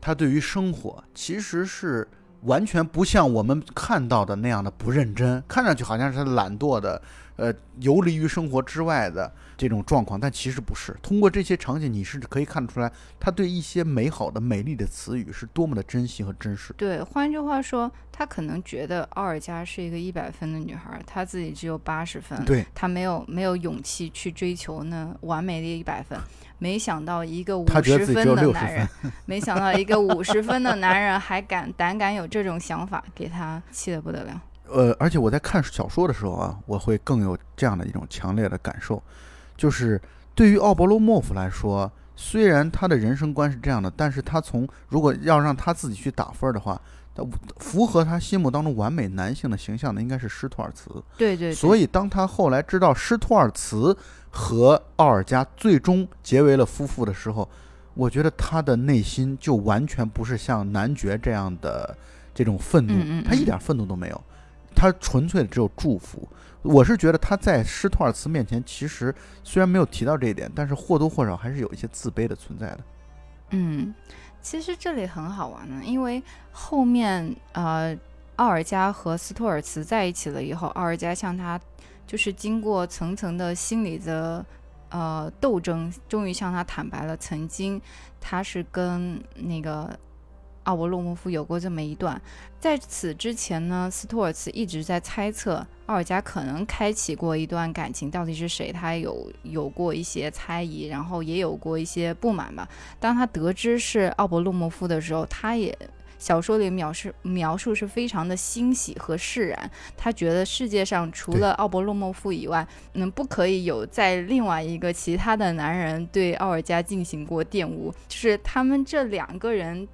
他对于生活，其实是完全不像我们看到的那样的不认真，看上去好像是他懒惰的，呃，游离于生活之外的。这种状况，但其实不是。通过这些场景，你是可以看出来，他对一些美好的、美丽的词语是多么的珍惜和珍视。对，换句话说，他可能觉得奥尔加是一个一百分的女孩，他自己只有八十分，对，他没有没有勇气去追求那完美的一百分。没想到一个五十分的男人，没想到一个五十分的男人还敢胆敢有这种想法，给他气得不得了。呃，而且我在看小说的时候啊，我会更有这样的一种强烈的感受。就是对于奥勃洛莫夫来说，虽然他的人生观是这样的，但是他从如果要让他自己去打分的话，他符合他心目当中完美男性的形象的应该是施托尔茨。对对对，所以当他后来知道施托尔茨和奥尔加最终结为了夫妇的时候，我觉得他的内心就完全不是像男爵这样的这种愤怒，嗯嗯嗯他一点愤怒都没有，他纯粹的只有祝福。我是觉得他在施托尔茨面前，其实虽然没有提到这一点，但是或多或少还是有一些自卑的存在的。嗯，其实这里很好玩呢，因为后面呃，奥尔加和斯托尔茨在一起了以后，奥尔加向他就是经过层层的心理的呃斗争，终于向他坦白了，曾经他是跟那个奥伯洛莫夫有过这么一段。在此之前呢，斯托尔茨一直在猜测奥尔加可能开启过一段感情，到底是谁？他有有过一些猜疑，然后也有过一些不满吧。当他得知是奥伯洛莫夫的时候，他也小说里描述描述是非常的欣喜和释然。他觉得世界上除了奥伯洛莫夫以外，嗯，不可以有在另外一个其他的男人对奥尔加进行过玷污，就是他们这两个人。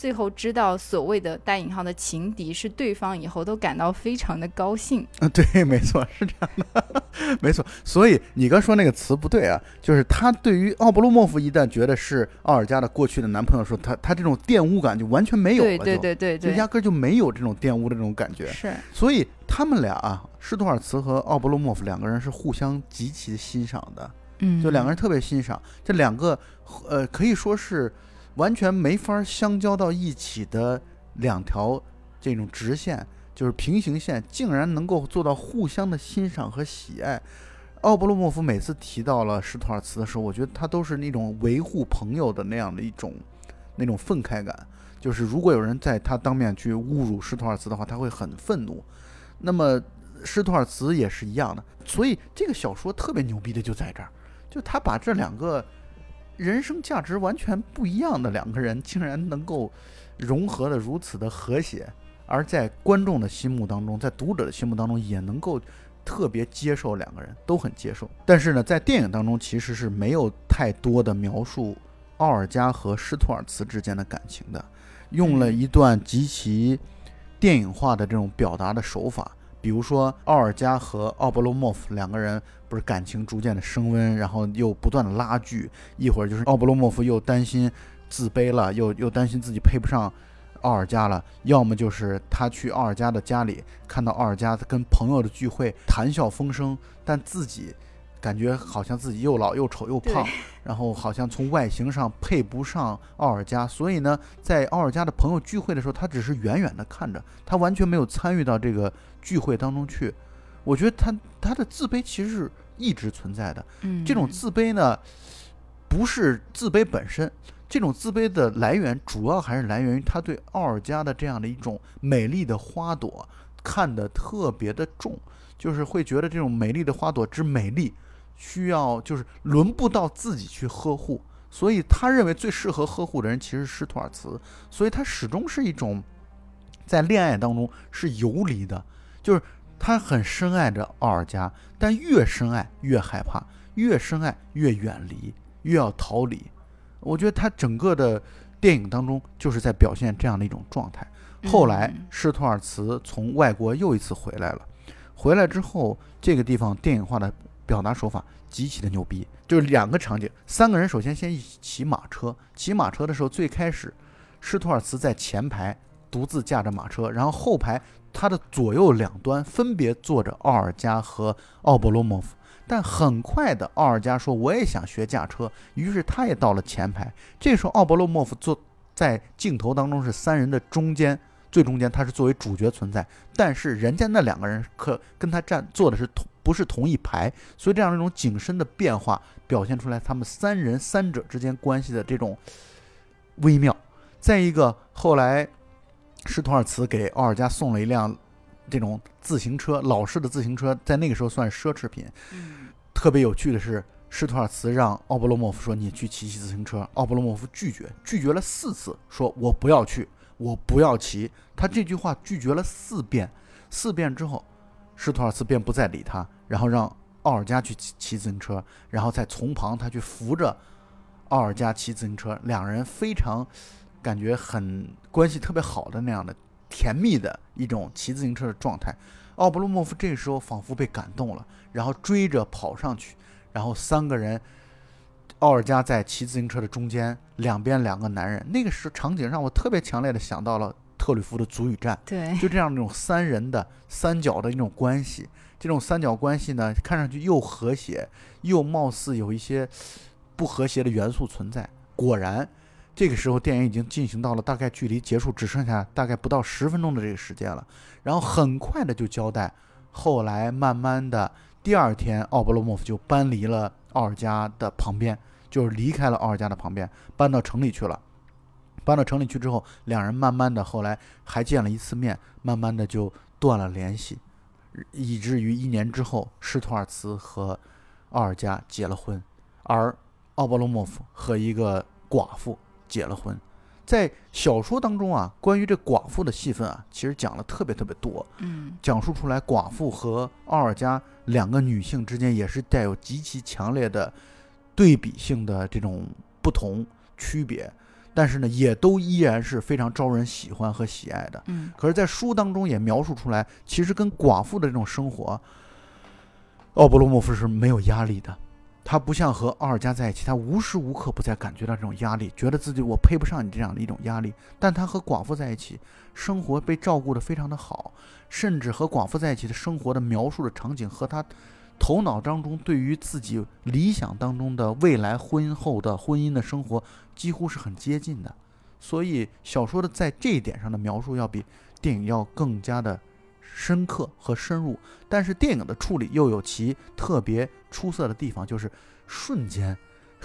最后知道所谓的带引号的情敌是对方以后，都感到非常的高兴。啊，对，没错，是这样的，没错。所以你刚说那个词不对啊，就是他对于奥布洛莫夫一旦觉得是奥尔加的过去的男朋友，说他他这种玷污感就完全没有了，对对对对对，就压根就没有这种玷污的这种感觉。是，所以他们俩啊，施托尔茨和奥布洛莫夫两个人是互相极其欣赏的，嗯，就两个人特别欣赏这两个，呃，可以说是。完全没法相交到一起的两条这种直线，就是平行线，竟然能够做到互相的欣赏和喜爱。奥布洛莫夫每次提到了施托尔茨的时候，我觉得他都是那种维护朋友的那样的一种那种愤慨感。就是如果有人在他当面去侮辱施托尔茨的话，他会很愤怒。那么施托尔茨也是一样的。所以这个小说特别牛逼的就在这儿，就他把这两个。人生价值完全不一样的两个人，竟然能够融合的如此的和谐，而在观众的心目当中，在读者的心目当中，也能够特别接受两个人都很接受。但是呢，在电影当中其实是没有太多的描述奥尔加和施托尔茨之间的感情的，用了一段极其电影化的这种表达的手法。比如说，奥尔加和奥布罗莫夫两个人不是感情逐渐的升温，然后又不断的拉锯。一会儿就是奥布罗莫夫又担心自卑了，又又担心自己配不上奥尔加了；要么就是他去奥尔加的家里，看到奥尔加跟朋友的聚会，谈笑风生，但自己。感觉好像自己又老又丑又胖，然后好像从外形上配不上奥尔加，所以呢，在奥尔加的朋友聚会的时候，他只是远远的看着，他完全没有参与到这个聚会当中去。我觉得他他的自卑其实是一直存在的，嗯，这种自卑呢，不是自卑本身，这种自卑的来源主要还是来源于他对奥尔加的这样的一种美丽的花朵看得特别的重，就是会觉得这种美丽的花朵之美丽。需要就是轮不到自己去呵护，所以他认为最适合呵护的人其实是托尔茨，所以他始终是一种在恋爱当中是游离的，就是他很深爱着奥尔加，但越深爱越害怕，越深爱越远离，越要逃离。我觉得他整个的电影当中就是在表现这样的一种状态。后来施托尔茨从外国又一次回来了，回来之后这个地方电影化的。表达手法极其的牛逼，就是两个场景，三个人首先先一起骑马车，骑马车的时候，最开始施托尔茨在前排独自驾着马车，然后后排他的左右两端分别坐着奥尔加和奥勃罗莫夫，但很快的奥尔加说我也想学驾车，于是他也到了前排，这时候奥勃罗莫夫坐在镜头当中是三人的中间，最中间他是作为主角存在，但是人家那两个人可跟他站坐的是同。不是同一排，所以这样一种景深的变化表现出来，他们三人三者之间关系的这种微妙。再一个，后来施托尔茨给奥尔加送了一辆这种自行车，老式的自行车，在那个时候算奢侈品。特别有趣的是，施托尔茨让奥布洛莫夫说：“你去骑骑自行车。”奥布洛莫夫拒绝，拒绝了四次，说：“我不要去，我不要骑。”他这句话拒绝了四遍，四遍之后。施托尔茨便不再理他，然后让奥尔加去骑骑自行车，然后再从旁他去扶着奥尔加骑自行车，两人非常感觉很关系特别好的那样的甜蜜的一种骑自行车的状态。奥布洛莫夫这时候仿佛被感动了，然后追着跑上去，然后三个人，奥尔加在骑自行车的中间，两边两个男人。那个时场景让我特别强烈的想到了特吕弗的《足与战》，对，就这样那种三人的三角的一种关系。这种三角关系呢，看上去又和谐，又貌似有一些不和谐的元素存在。果然，这个时候电影已经进行到了大概距离结束只剩下大概不到十分钟的这个时间了。然后很快的就交代，后来慢慢的，第二天奥布洛莫夫就搬离了奥尔加的旁边，就是离开了奥尔加的旁边，搬到城里去了。搬到城里去之后，两人慢慢的后来还见了一次面，慢慢的就断了联系。以至于一年之后，施托尔茨和奥尔加结了婚，而奥波罗莫夫和一个寡妇结了婚。在小说当中啊，关于这寡妇的戏份啊，其实讲了特别特别多。嗯，讲述出来寡妇和奥尔加两个女性之间也是带有极其强烈的对比性的这种不同区别。但是呢，也都依然是非常招人喜欢和喜爱的。嗯，可是，在书当中也描述出来，其实跟寡妇的这种生活，奥布罗莫夫是没有压力的。他不像和奥尔加在一起，他无时无刻不在感觉到这种压力，觉得自己我配不上你这样的一种压力。但他和寡妇在一起，生活被照顾得非常的好，甚至和寡妇在一起的生活的描述的场景和他。头脑当中对于自己理想当中的未来婚后的婚姻的生活几乎是很接近的，所以小说的在这一点上的描述要比电影要更加的深刻和深入。但是电影的处理又有其特别出色的地方，就是瞬间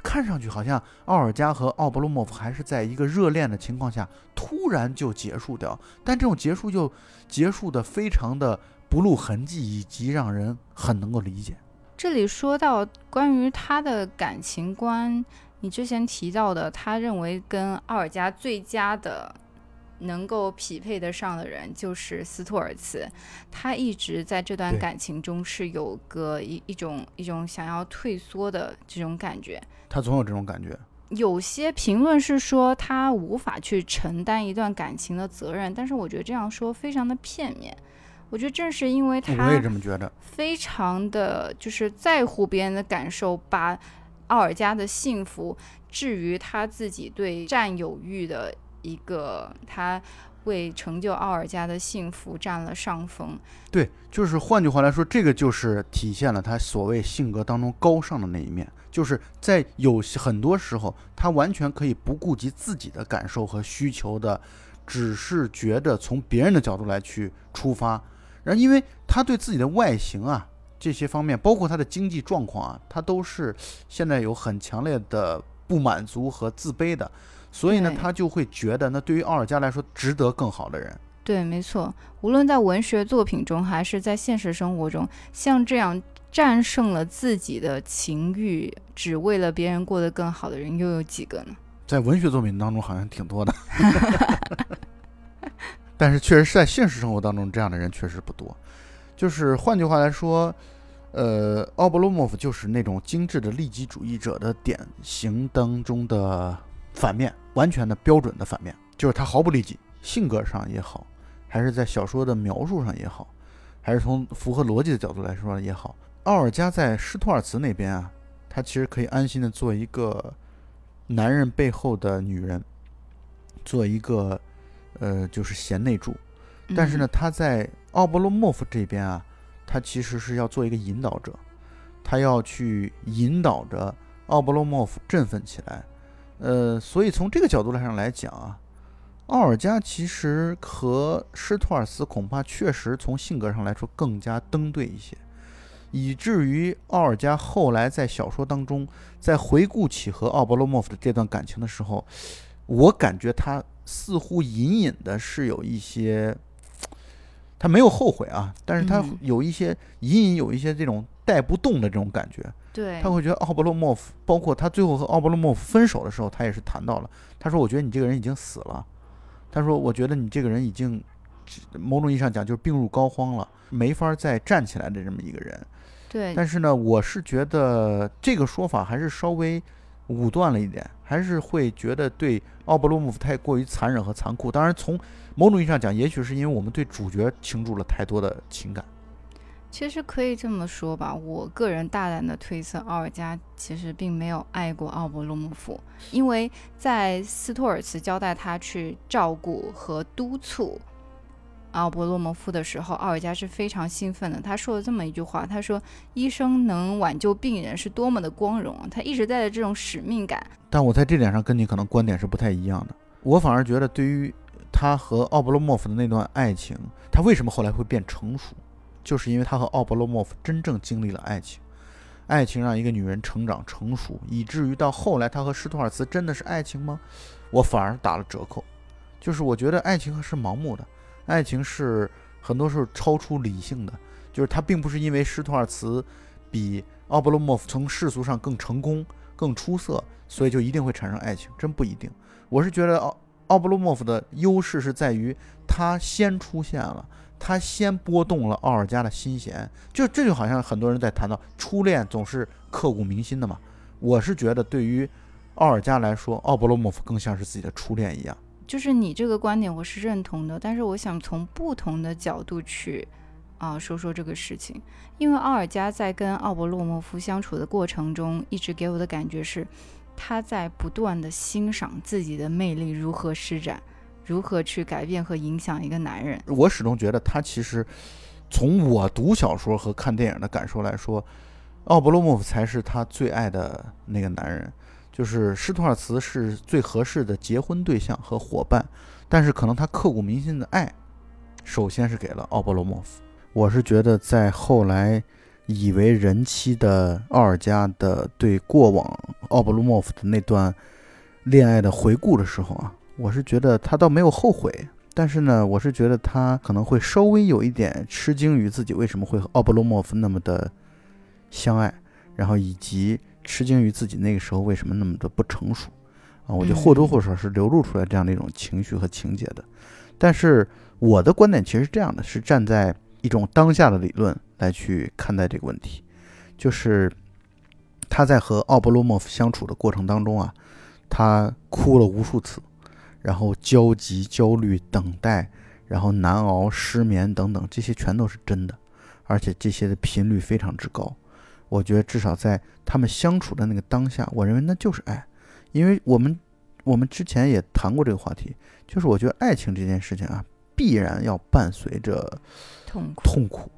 看上去好像奥尔加和奥布洛莫夫还是在一个热恋的情况下，突然就结束掉，但这种结束又结束的非常的。不露痕迹，以及让人很能够理解。这里说到关于他的感情观，你之前提到的，他认为跟奥尔加最佳的能够匹配得上的人就是斯托尔茨。他一直在这段感情中是有个一一种一种想要退缩的这种感觉。他总有这种感觉。有些评论是说他无法去承担一段感情的责任，但是我觉得这样说非常的片面。我觉得正是因为他，我也这么觉得，非常的就是在乎别人的感受，把奥尔加的幸福置于他自己对占有欲的一个，他为成就奥尔加的幸福占了上风。对，就是换句话来说，这个就是体现了他所谓性格当中高尚的那一面，就是在有很多时候，他完全可以不顾及自己的感受和需求的，只是觉得从别人的角度来去出发。然后，因为他对自己的外形啊这些方面，包括他的经济状况啊，他都是现在有很强烈的不满足和自卑的，所以呢，他就会觉得，那对于奥尔加来说，值得更好的人。对，没错。无论在文学作品中，还是在现实生活中，像这样战胜了自己的情欲，只为了别人过得更好的人，又有几个呢？在文学作品当中，好像挺多的。但是确实是在现实生活当中，这样的人确实不多。就是换句话来说，呃，奥布洛莫夫就是那种精致的利己主义者的典型当中的反面，完全的标准的反面。就是他毫不利己，性格上也好，还是在小说的描述上也好，还是从符合逻辑的角度来说也好，奥尔加在施托尔茨那边啊，他其实可以安心的做一个男人背后的女人，做一个。呃，就是贤内助，但是呢，他在奥波罗莫夫这边啊，他其实是要做一个引导者，他要去引导着奥波罗莫夫振奋起来。呃，所以从这个角度来上来讲啊，奥尔加其实和施托尔斯恐怕确实从性格上来说更加登对一些，以至于奥尔加后来在小说当中，在回顾起和奥波罗莫夫的这段感情的时候，我感觉他。似乎隐隐的是有一些，他没有后悔啊，但是他有一些隐隐有一些这种带不动的这种感觉。对，他会觉得奥波洛莫夫，包括他最后和奥波洛莫夫分手的时候，他也是谈到了，他说：“我觉得你这个人已经死了。”他说：“我觉得你这个人已经某种意义上讲就是病入膏肓了，没法再站起来的这么一个人。”对。但是呢，我是觉得这个说法还是稍微武断了一点，还是会觉得对奥布洛姆夫太过于残忍和残酷。当然，从某种意义上讲，也许是因为我们对主角倾注了太多的情感。其实可以这么说吧，我个人大胆的推测，奥尔加其实并没有爱过奥勃洛姆夫，因为在斯托尔茨交代他去照顾和督促奥伯洛莫夫的时候，奥尔加是非常兴奋的。他说了这么一句话，他说：“医生能挽救病人是多么的光荣！”他一直带着这种使命感。但我在这点上跟你可能观点是不太一样的，我反而觉得对于他和奥伯洛莫夫的那段爱情，他为什么后来会变成熟？就是因为他和奥伯洛莫夫真正经历了爱情，爱情让一个女人成长成熟，以至于到后来他和施托尔茨真的是爱情吗？我反而打了折扣。就是我觉得爱情是盲目的，爱情是很多时候超出理性的。就是他并不是因为施托尔茨比奥布洛莫夫从世俗上更成功、更出色，所以就一定会产生爱情，真不一定。我是觉得奥奥布洛莫夫的优势是在于他先出现了。他先拨动了奥尔加的心弦，就这就好像很多人在谈到初恋总是刻骨铭心的嘛。我是觉得对于奥尔加来说，奥布洛莫夫更像是自己的初恋一样。就是你这个观点我是认同的，但是我想从不同的角度去啊说说这个事情。因为奥尔加在跟奥伯洛莫夫相处的过程中，一直给我的感觉是他在不断的欣赏自己的魅力如何施展。如何去改变和影响一个男人？我始终觉得他其实，从我读小说和看电影的感受来说，奥伯洛莫夫才是他最爱的那个男人。就是施托尔茨是最合适的结婚对象和伙伴，但是可能他刻骨铭心的爱，首先是给了奥伯洛莫夫。我是觉得在后来以为人妻的奥尔加的对过往奥伯洛莫夫的那段恋爱的回顾的时候啊。我是觉得他倒没有后悔，但是呢，我是觉得他可能会稍微有一点吃惊于自己为什么会和奥布洛莫夫那么的相爱，然后以及吃惊于自己那个时候为什么那么的不成熟啊，我觉得或多或少是流露出来这样的一种情绪和情节的。但是我的观点其实是这样的，是站在一种当下的理论来去看待这个问题，就是他在和奥布洛莫夫相处的过程当中啊，他哭了无数次。然后焦急、焦虑、等待，然后难熬、失眠等等，这些全都是真的，而且这些的频率非常之高。我觉得至少在他们相处的那个当下，我认为那就是爱，因为我们我们之前也谈过这个话题，就是我觉得爱情这件事情啊，必然要伴随着痛苦，痛苦，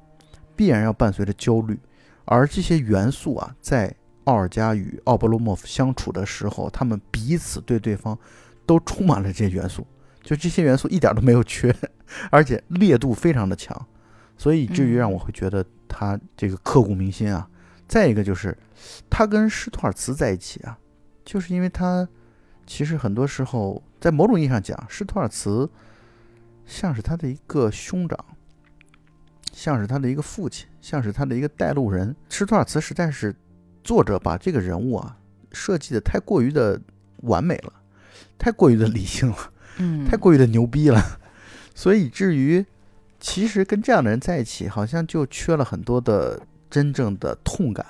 必然要伴随着焦虑，而这些元素啊，在奥尔加与奥波罗莫夫相处的时候，他们彼此对对方。都充满了这些元素，就这些元素一点都没有缺，而且烈度非常的强，所以至于让我会觉得他这个刻骨铭心啊。再一个就是他跟施托尔茨在一起啊，就是因为他其实很多时候在某种意义上讲，施托尔茨像是他的一个兄长，像是他的一个父亲，像是他的一个带路人。施托尔茨实在是作者把这个人物啊设计的太过于的完美了。太过于的理性了，嗯，太过于的牛逼了，所以至于，其实跟这样的人在一起，好像就缺了很多的真正的痛感，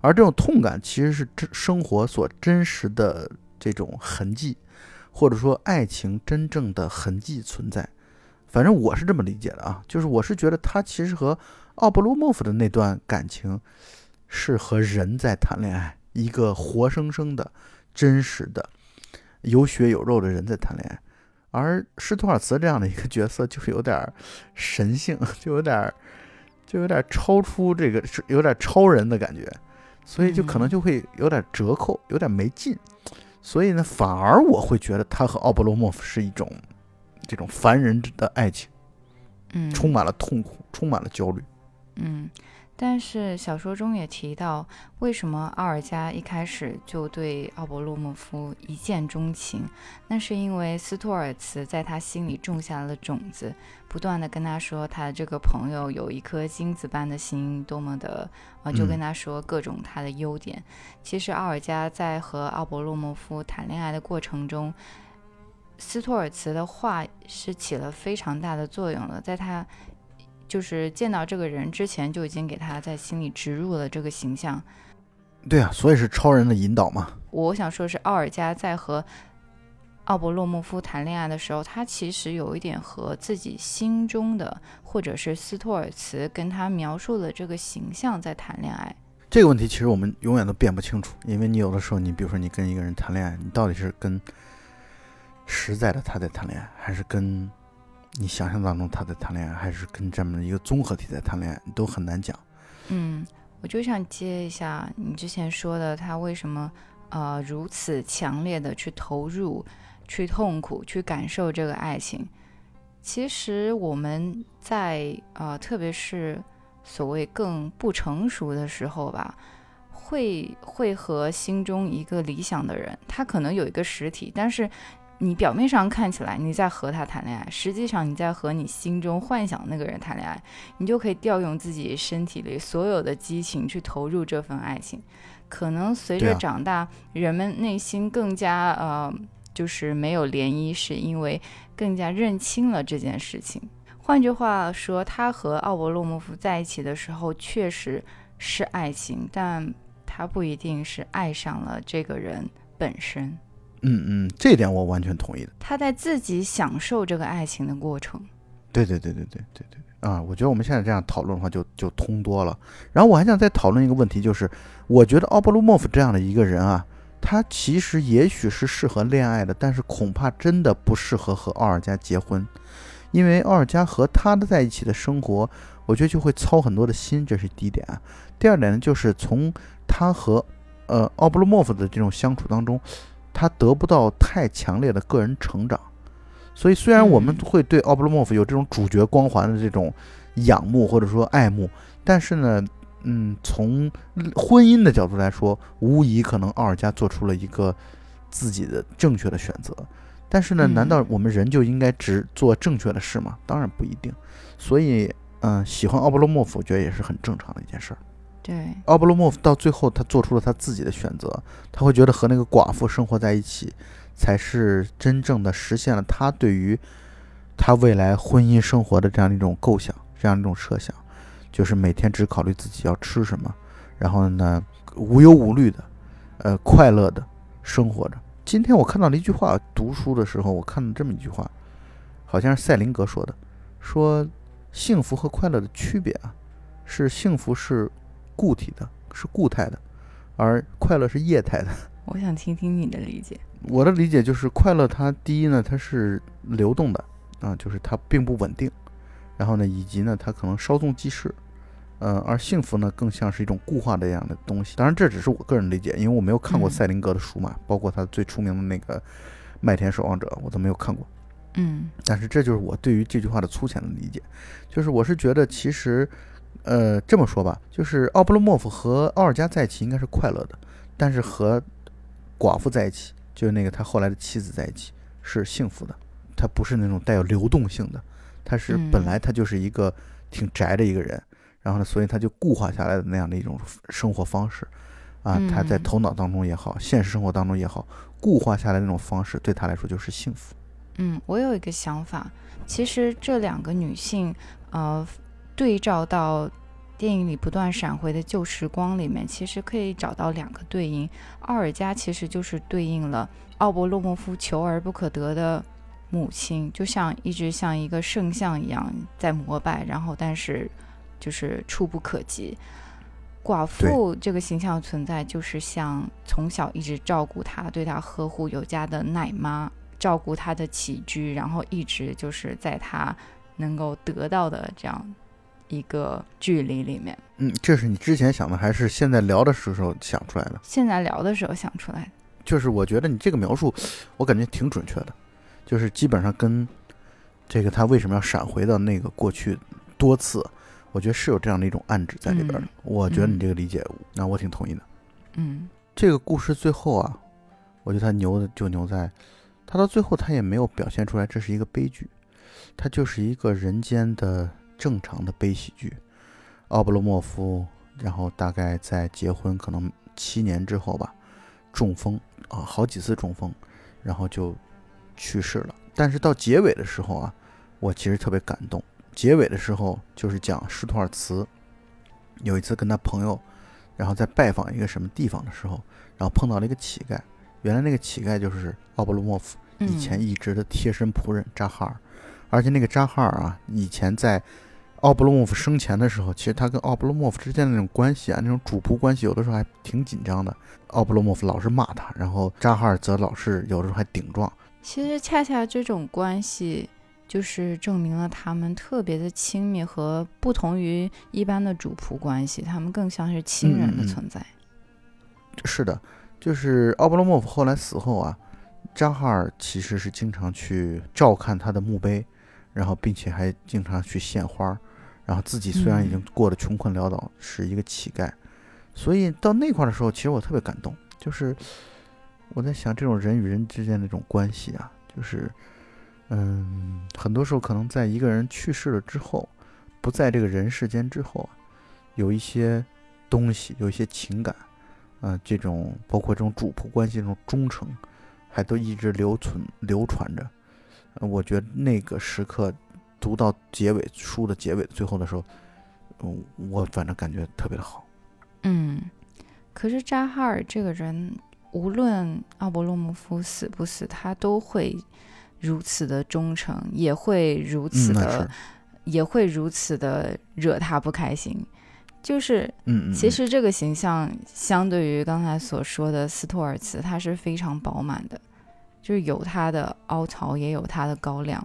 而这种痛感其实是真生活所真实的这种痕迹，或者说爱情真正的痕迹存在。反正我是这么理解的啊，就是我是觉得他其实和奥布洛莫夫的那段感情，是和人在谈恋爱，一个活生生的、真实的。有血有肉的人在谈恋爱，而施托尔茨这样的一个角色就有点神性，就有点就有点超出这个，是有点超人的感觉，所以就可能就会有点折扣，有点没劲。所以呢，反而我会觉得他和奥布罗莫夫是一种这种凡人的爱情，嗯，充满了痛苦，充满了焦虑，嗯。但是小说中也提到，为什么奥尔加一开始就对奥勃洛莫夫一见钟情？那是因为斯托尔茨在他心里种下了种子，不断的跟他说他的这个朋友有一颗金子般的心，多么的啊，就跟他说各种他的优点。其实奥尔加在和奥勃洛莫夫谈恋爱的过程中，斯托尔茨的话是起了非常大的作用了，在他。就是见到这个人之前就已经给他在心里植入了这个形象。对啊，所以是超人的引导嘛。我想说是奥尔加在和奥伯洛莫夫谈恋爱的时候，他其实有一点和自己心中的，或者是斯托尔茨跟他描述的这个形象在谈恋爱。这个问题其实我们永远都辨不清楚，因为你有的时候，你比如说你跟一个人谈恋爱，你到底是跟实在的他在谈恋爱，还是跟你想象当中他在谈恋爱，还是跟这么一个综合体在谈恋爱，都很难讲。嗯，我就想接一下你之前说的，他为什么呃如此强烈的去投入、去痛苦、去感受这个爱情？其实我们在呃，特别是。所谓更不成熟的时候吧，会会和心中一个理想的人，他可能有一个实体，但是你表面上看起来你在和他谈恋爱，实际上你在和你心中幻想那个人谈恋爱，你就可以调用自己身体里所有的激情去投入这份爱情。可能随着长大，人们内心更加呃，就是没有涟漪，是因为更加认清了这件事情。换句话说，他和奥伯洛莫夫在一起的时候确实是爱情，但他不一定是爱上了这个人本身。嗯嗯，这点我完全同意的。他在自己享受这个爱情的过程。对对对对对对对啊！我觉得我们现在这样讨论的话，就就通多了。然后我还想再讨论一个问题，就是我觉得奥布鲁莫夫这样的一个人啊，他其实也许是适合恋爱的，但是恐怕真的不适合和奥尔加结婚。因为奥尔加和他的在一起的生活，我觉得就会操很多的心，这是第一点啊。第二点呢，就是从他和呃奥布鲁莫夫的这种相处当中，他得不到太强烈的个人成长。所以虽然我们会对奥布洛莫夫有这种主角光环的这种仰慕或者说爱慕，但是呢，嗯，从婚姻的角度来说，无疑可能奥尔加做出了一个自己的正确的选择。但是呢，难道我们人就应该只做正确的事吗？当然不一定。所以，嗯，喜欢奥布洛莫夫，我觉得也是很正常的一件事儿。对，奥布洛莫夫到最后，他做出了他自己的选择，他会觉得和那个寡妇生活在一起，才是真正的实现了他对于他未来婚姻生活的这样一种构想，这样一种设想，就是每天只考虑自己要吃什么，然后呢，无忧无虑的，呃，快乐的生活着。今天我看到了一句话，读书的时候我看了这么一句话，好像是赛林格说的，说幸福和快乐的区别啊，是幸福是固体的，是固态的，而快乐是液态的。我想听听你的理解。我的理解就是快乐它第一呢，它是流动的啊，就是它并不稳定，然后呢，以及呢，它可能稍纵即逝。嗯，而幸福呢，更像是一种固化的这样的东西。当然，这只是我个人理解，因为我没有看过赛林格的书嘛，包括他最出名的那个《麦田守望者》，我都没有看过。嗯，但是这就是我对于这句话的粗浅的理解，就是我是觉得，其实，呃，这么说吧，就是奥布洛莫夫和奥尔加在一起应该是快乐的，但是和寡妇在一起，就是那个他后来的妻子在一起是幸福的。他不是那种带有流动性的，他是本来他就是一个挺宅的一个人。然后呢，所以他就固化下来的那样的一种生活方式，啊，他在头脑当中也好，现实生活当中也好，固化下来那种方式对他来说就是幸福。嗯，我有一个想法，其实这两个女性，呃，对照到电影里不断闪回的旧时光里面，其实可以找到两个对应。奥尔加其实就是对应了奥伯洛莫夫求而不可得的母亲，就像一直像一个圣像一样在膜拜，然后但是。就是触不可及，寡妇这个形象存在，就是像从小一直照顾他、对他呵护有加的奶妈，照顾他的起居，然后一直就是在他能够得到的这样一个距离里面。嗯，这是你之前想的，还是现在聊的时候想出来的？现在聊的时候想出来的。就是我觉得你这个描述，我感觉挺准确的，就是基本上跟这个他为什么要闪回到那个过去多次。我觉得是有这样的一种暗指在里边的。我觉得你这个理解，那我挺同意的。嗯，这个故事最后啊，我觉得他牛的就牛在，他到最后他也没有表现出来这是一个悲剧，他就是一个人间的正常的悲喜剧。奥布罗莫夫，然后大概在结婚可能七年之后吧，中风啊，好几次中风，然后就去世了。但是到结尾的时候啊，我其实特别感动。结尾的时候，就是讲施托尔茨有一次跟他朋友然后在拜访一个什么地方的时候，然后碰到了一个乞丐。原来那个乞丐就是奥布罗莫夫以前一直的贴身仆人扎哈尔，而且那个扎哈尔啊，以前在奥布罗莫夫生前的时候，其实他跟奥布罗莫夫之间的那种关系啊，那种主仆关系，有的时候还挺紧张的。奥布罗莫夫老是骂他，然后扎哈尔则老是有的时候还顶撞。其实恰恰这种关系。就是证明了他们特别的亲密和不同于一般的主仆关系，他们更像是亲人的存在。是的，就是奥布罗莫夫后来死后啊，扎哈尔其实是经常去照看他的墓碑，然后并且还经常去献花，然后自己虽然已经过得穷困潦倒，是一个乞丐，所以到那块的时候，其实我特别感动。就是我在想，这种人与人之间的这种关系啊，就是。嗯，很多时候可能在一个人去世了之后，不在这个人世间之后啊，有一些东西，有一些情感，啊，这种包括这种主仆关系这种忠诚，还都一直留存流传着。我觉得那个时刻读到结尾书的结尾最后的时候，嗯，我反正感觉特别的好。嗯，可是扎哈尔这个人，无论奥伯洛姆夫死不死，他都会。如此的忠诚，也会如此的，也会如此的惹他不开心。就是，嗯其实这个形象相对于刚才所说的斯托尔茨，他是非常饱满的，就是有它的凹槽，也有它的高亮。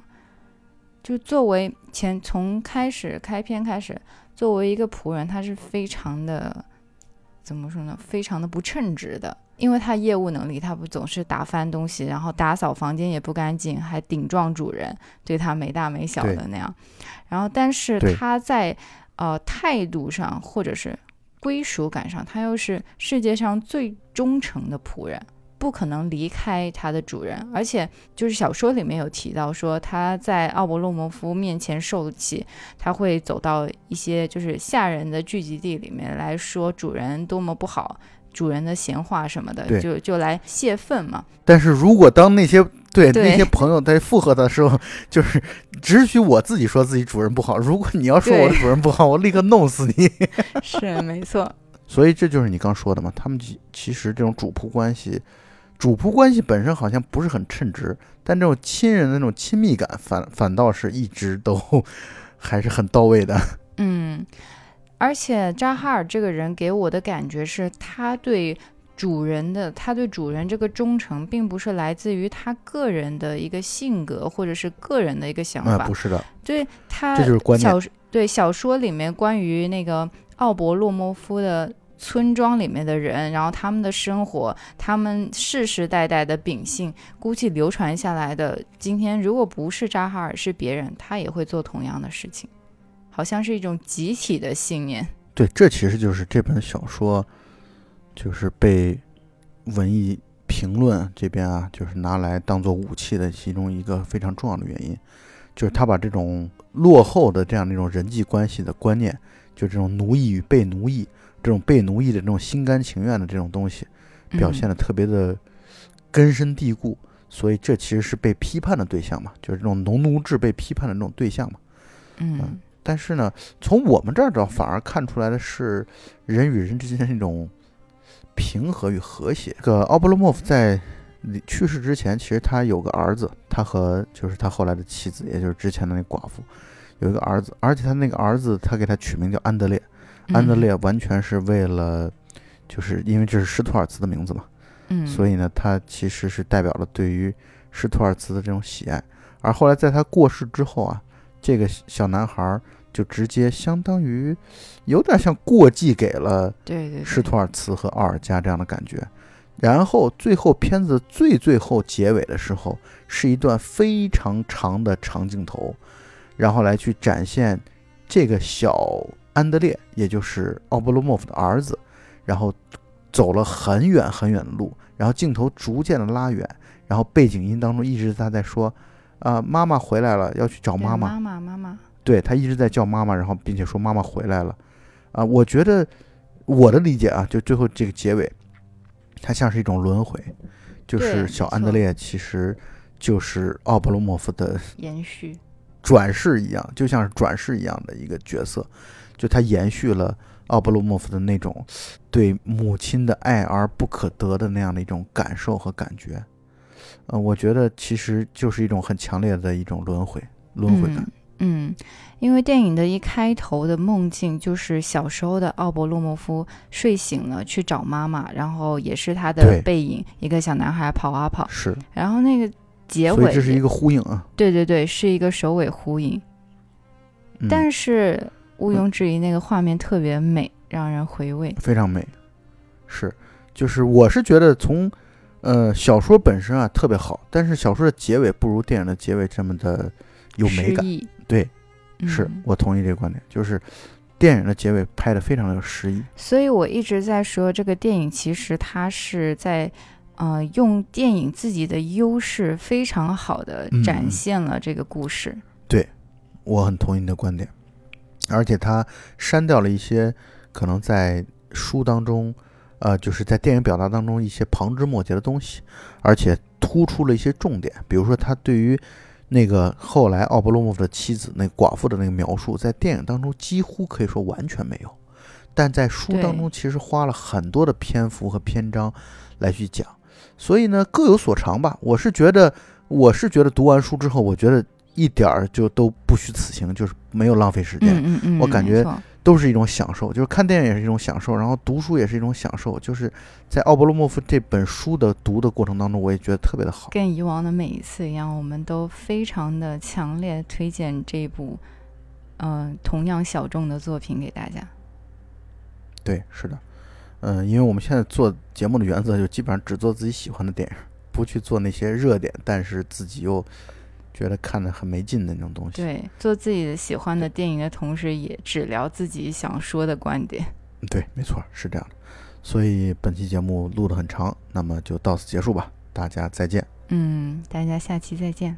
就作为前从开始开篇开始，作为一个仆人，他是非常的，怎么说呢？非常的不称职的。因为他业务能力，他不总是打翻东西，然后打扫房间也不干净，还顶撞主人，对他没大没小的那样。然后，但是他在呃态度上或者是归属感上，他又是世界上最忠诚的仆人，不可能离开他的主人。而且，就是小说里面有提到说，他在奥勃洛莫夫面前受气，他会走到一些就是下人的聚集地里面来说主人多么不好。主人的闲话什么的，就就来泄愤嘛。但是如果当那些对那些朋友在附和的时候，就是只许我自己说自己主人不好。如果你要说我的主人不好，我立刻弄死你。是没错。所以这就是你刚说的嘛。他们其实这种主仆关系，主仆关系本身好像不是很称职，但这种亲人的那种亲密感反反倒是一直都 还是很到位的。嗯。而且扎哈尔这个人给我的感觉是，他对主人的，他对主人这个忠诚，并不是来自于他个人的一个性格或者是个人的一个想法，不是的，对他这就是关键。小对小说里面关于那个奥伯洛莫夫的村庄里面的人，然后他们的生活，他们世世代代的秉性，估计流传下来的，今天如果不是扎哈尔，是别人，他也会做同样的事情。好像是一种集体的信念。对，这其实就是这本小说，就是被文艺评论这边啊，就是拿来当做武器的其中一个非常重要的原因，就是他把这种落后的这样的一种人际关系的观念，就这种奴役与被奴役，这种被奴役的这种心甘情愿的这种东西，表现的特别的根深蒂固。所以这其实是被批判的对象嘛，就是这种农奴制被批判的这种对象嘛。嗯。但是呢，从我们这儿倒反而看出来的是人与人之间那种平和与和谐。这个奥布洛莫夫在去世之前，其实他有个儿子，他和就是他后来的妻子，也就是之前的那寡妇，有一个儿子，而且他那个儿子，他给他取名叫安德烈，安德烈完全是为了，就是因为这是施托尔茨的名字嘛，嗯，所以呢，他其实是代表了对于施托尔茨的这种喜爱。而后来在他过世之后啊，这个小男孩。就直接相当于有点像过继给了对对施托尔茨和奥尔加这样的感觉，然后最后片子最最后结尾的时候是一段非常长的长镜头，然后来去展现这个小安德烈，也就是奥布罗莫夫的儿子，然后走了很远很远的路，然后镜头逐渐的拉远，然后背景音当中一直他在说啊妈妈回来了，要去找妈妈，妈妈妈妈。对他一直在叫妈妈，然后并且说妈妈回来了，啊，我觉得我的理解啊，就最后这个结尾，它像是一种轮回，就是小安德烈其实就是奥布罗莫夫的延续，转世一样，就像是转世一样的一个角色，就他延续了奥布洛莫夫的那种对母亲的爱而不可得的那样的一种感受和感觉。呃，我觉得其实就是一种很强烈的一种轮回，轮回感。嗯，因为电影的一开头的梦境就是小时候的奥伯洛莫夫睡醒了去找妈妈，然后也是他的背影，一个小男孩跑啊跑，是，然后那个结尾，这是一个呼应啊。对对对，是一个首尾呼应，嗯、但是毋庸置疑，那个画面特别美，让人回味。非常美，是，就是我是觉得从呃小说本身啊特别好，但是小说的结尾不如电影的结尾这么的有美感。对，是嗯我同意这个观点，就是电影的结尾拍的非常的有诗意。所以我一直在说，这个电影其实它是在，呃，用电影自己的优势，非常好的嗯展现了这个故事。对我很同意你的观点，而且他删掉了一些可能在书当中，呃，就是在电影表达当中一些旁枝末节的东西，而且突出了一些重点，比如说他对于那个后来奥勃洛莫夫的妻子那寡妇的那个描述，在电影当中几乎可以说完全没有，但在书当中其实花了很多的篇幅和篇章来去讲，所以呢各有所长吧。我是觉得，我是觉得读完书之后，我觉得一点儿就都不虚此行，就是没有浪费时间。嗯嗯嗯，我感觉都是一种享受，就是看电影也是一种享受，然后读书也是一种享受。就是在奥伯洛莫夫这本书的读的过程当中，我也觉得特别的好。跟以往的每一次一样，我们都非常的强烈推荐这部，嗯、同样小众的作品给大家。对，是的，嗯，因为我们现在做节目的原则就基本上只做自己喜欢的电影，不去做那些热点，但是自己又觉得看的很没劲的那种东西。对，做自己的喜欢的电影的同时，也只聊自己想说的观点。对，没错，是这样的。所以本期节目录得很长，那么就到此结束吧，大家再见。嗯，大家下期再见。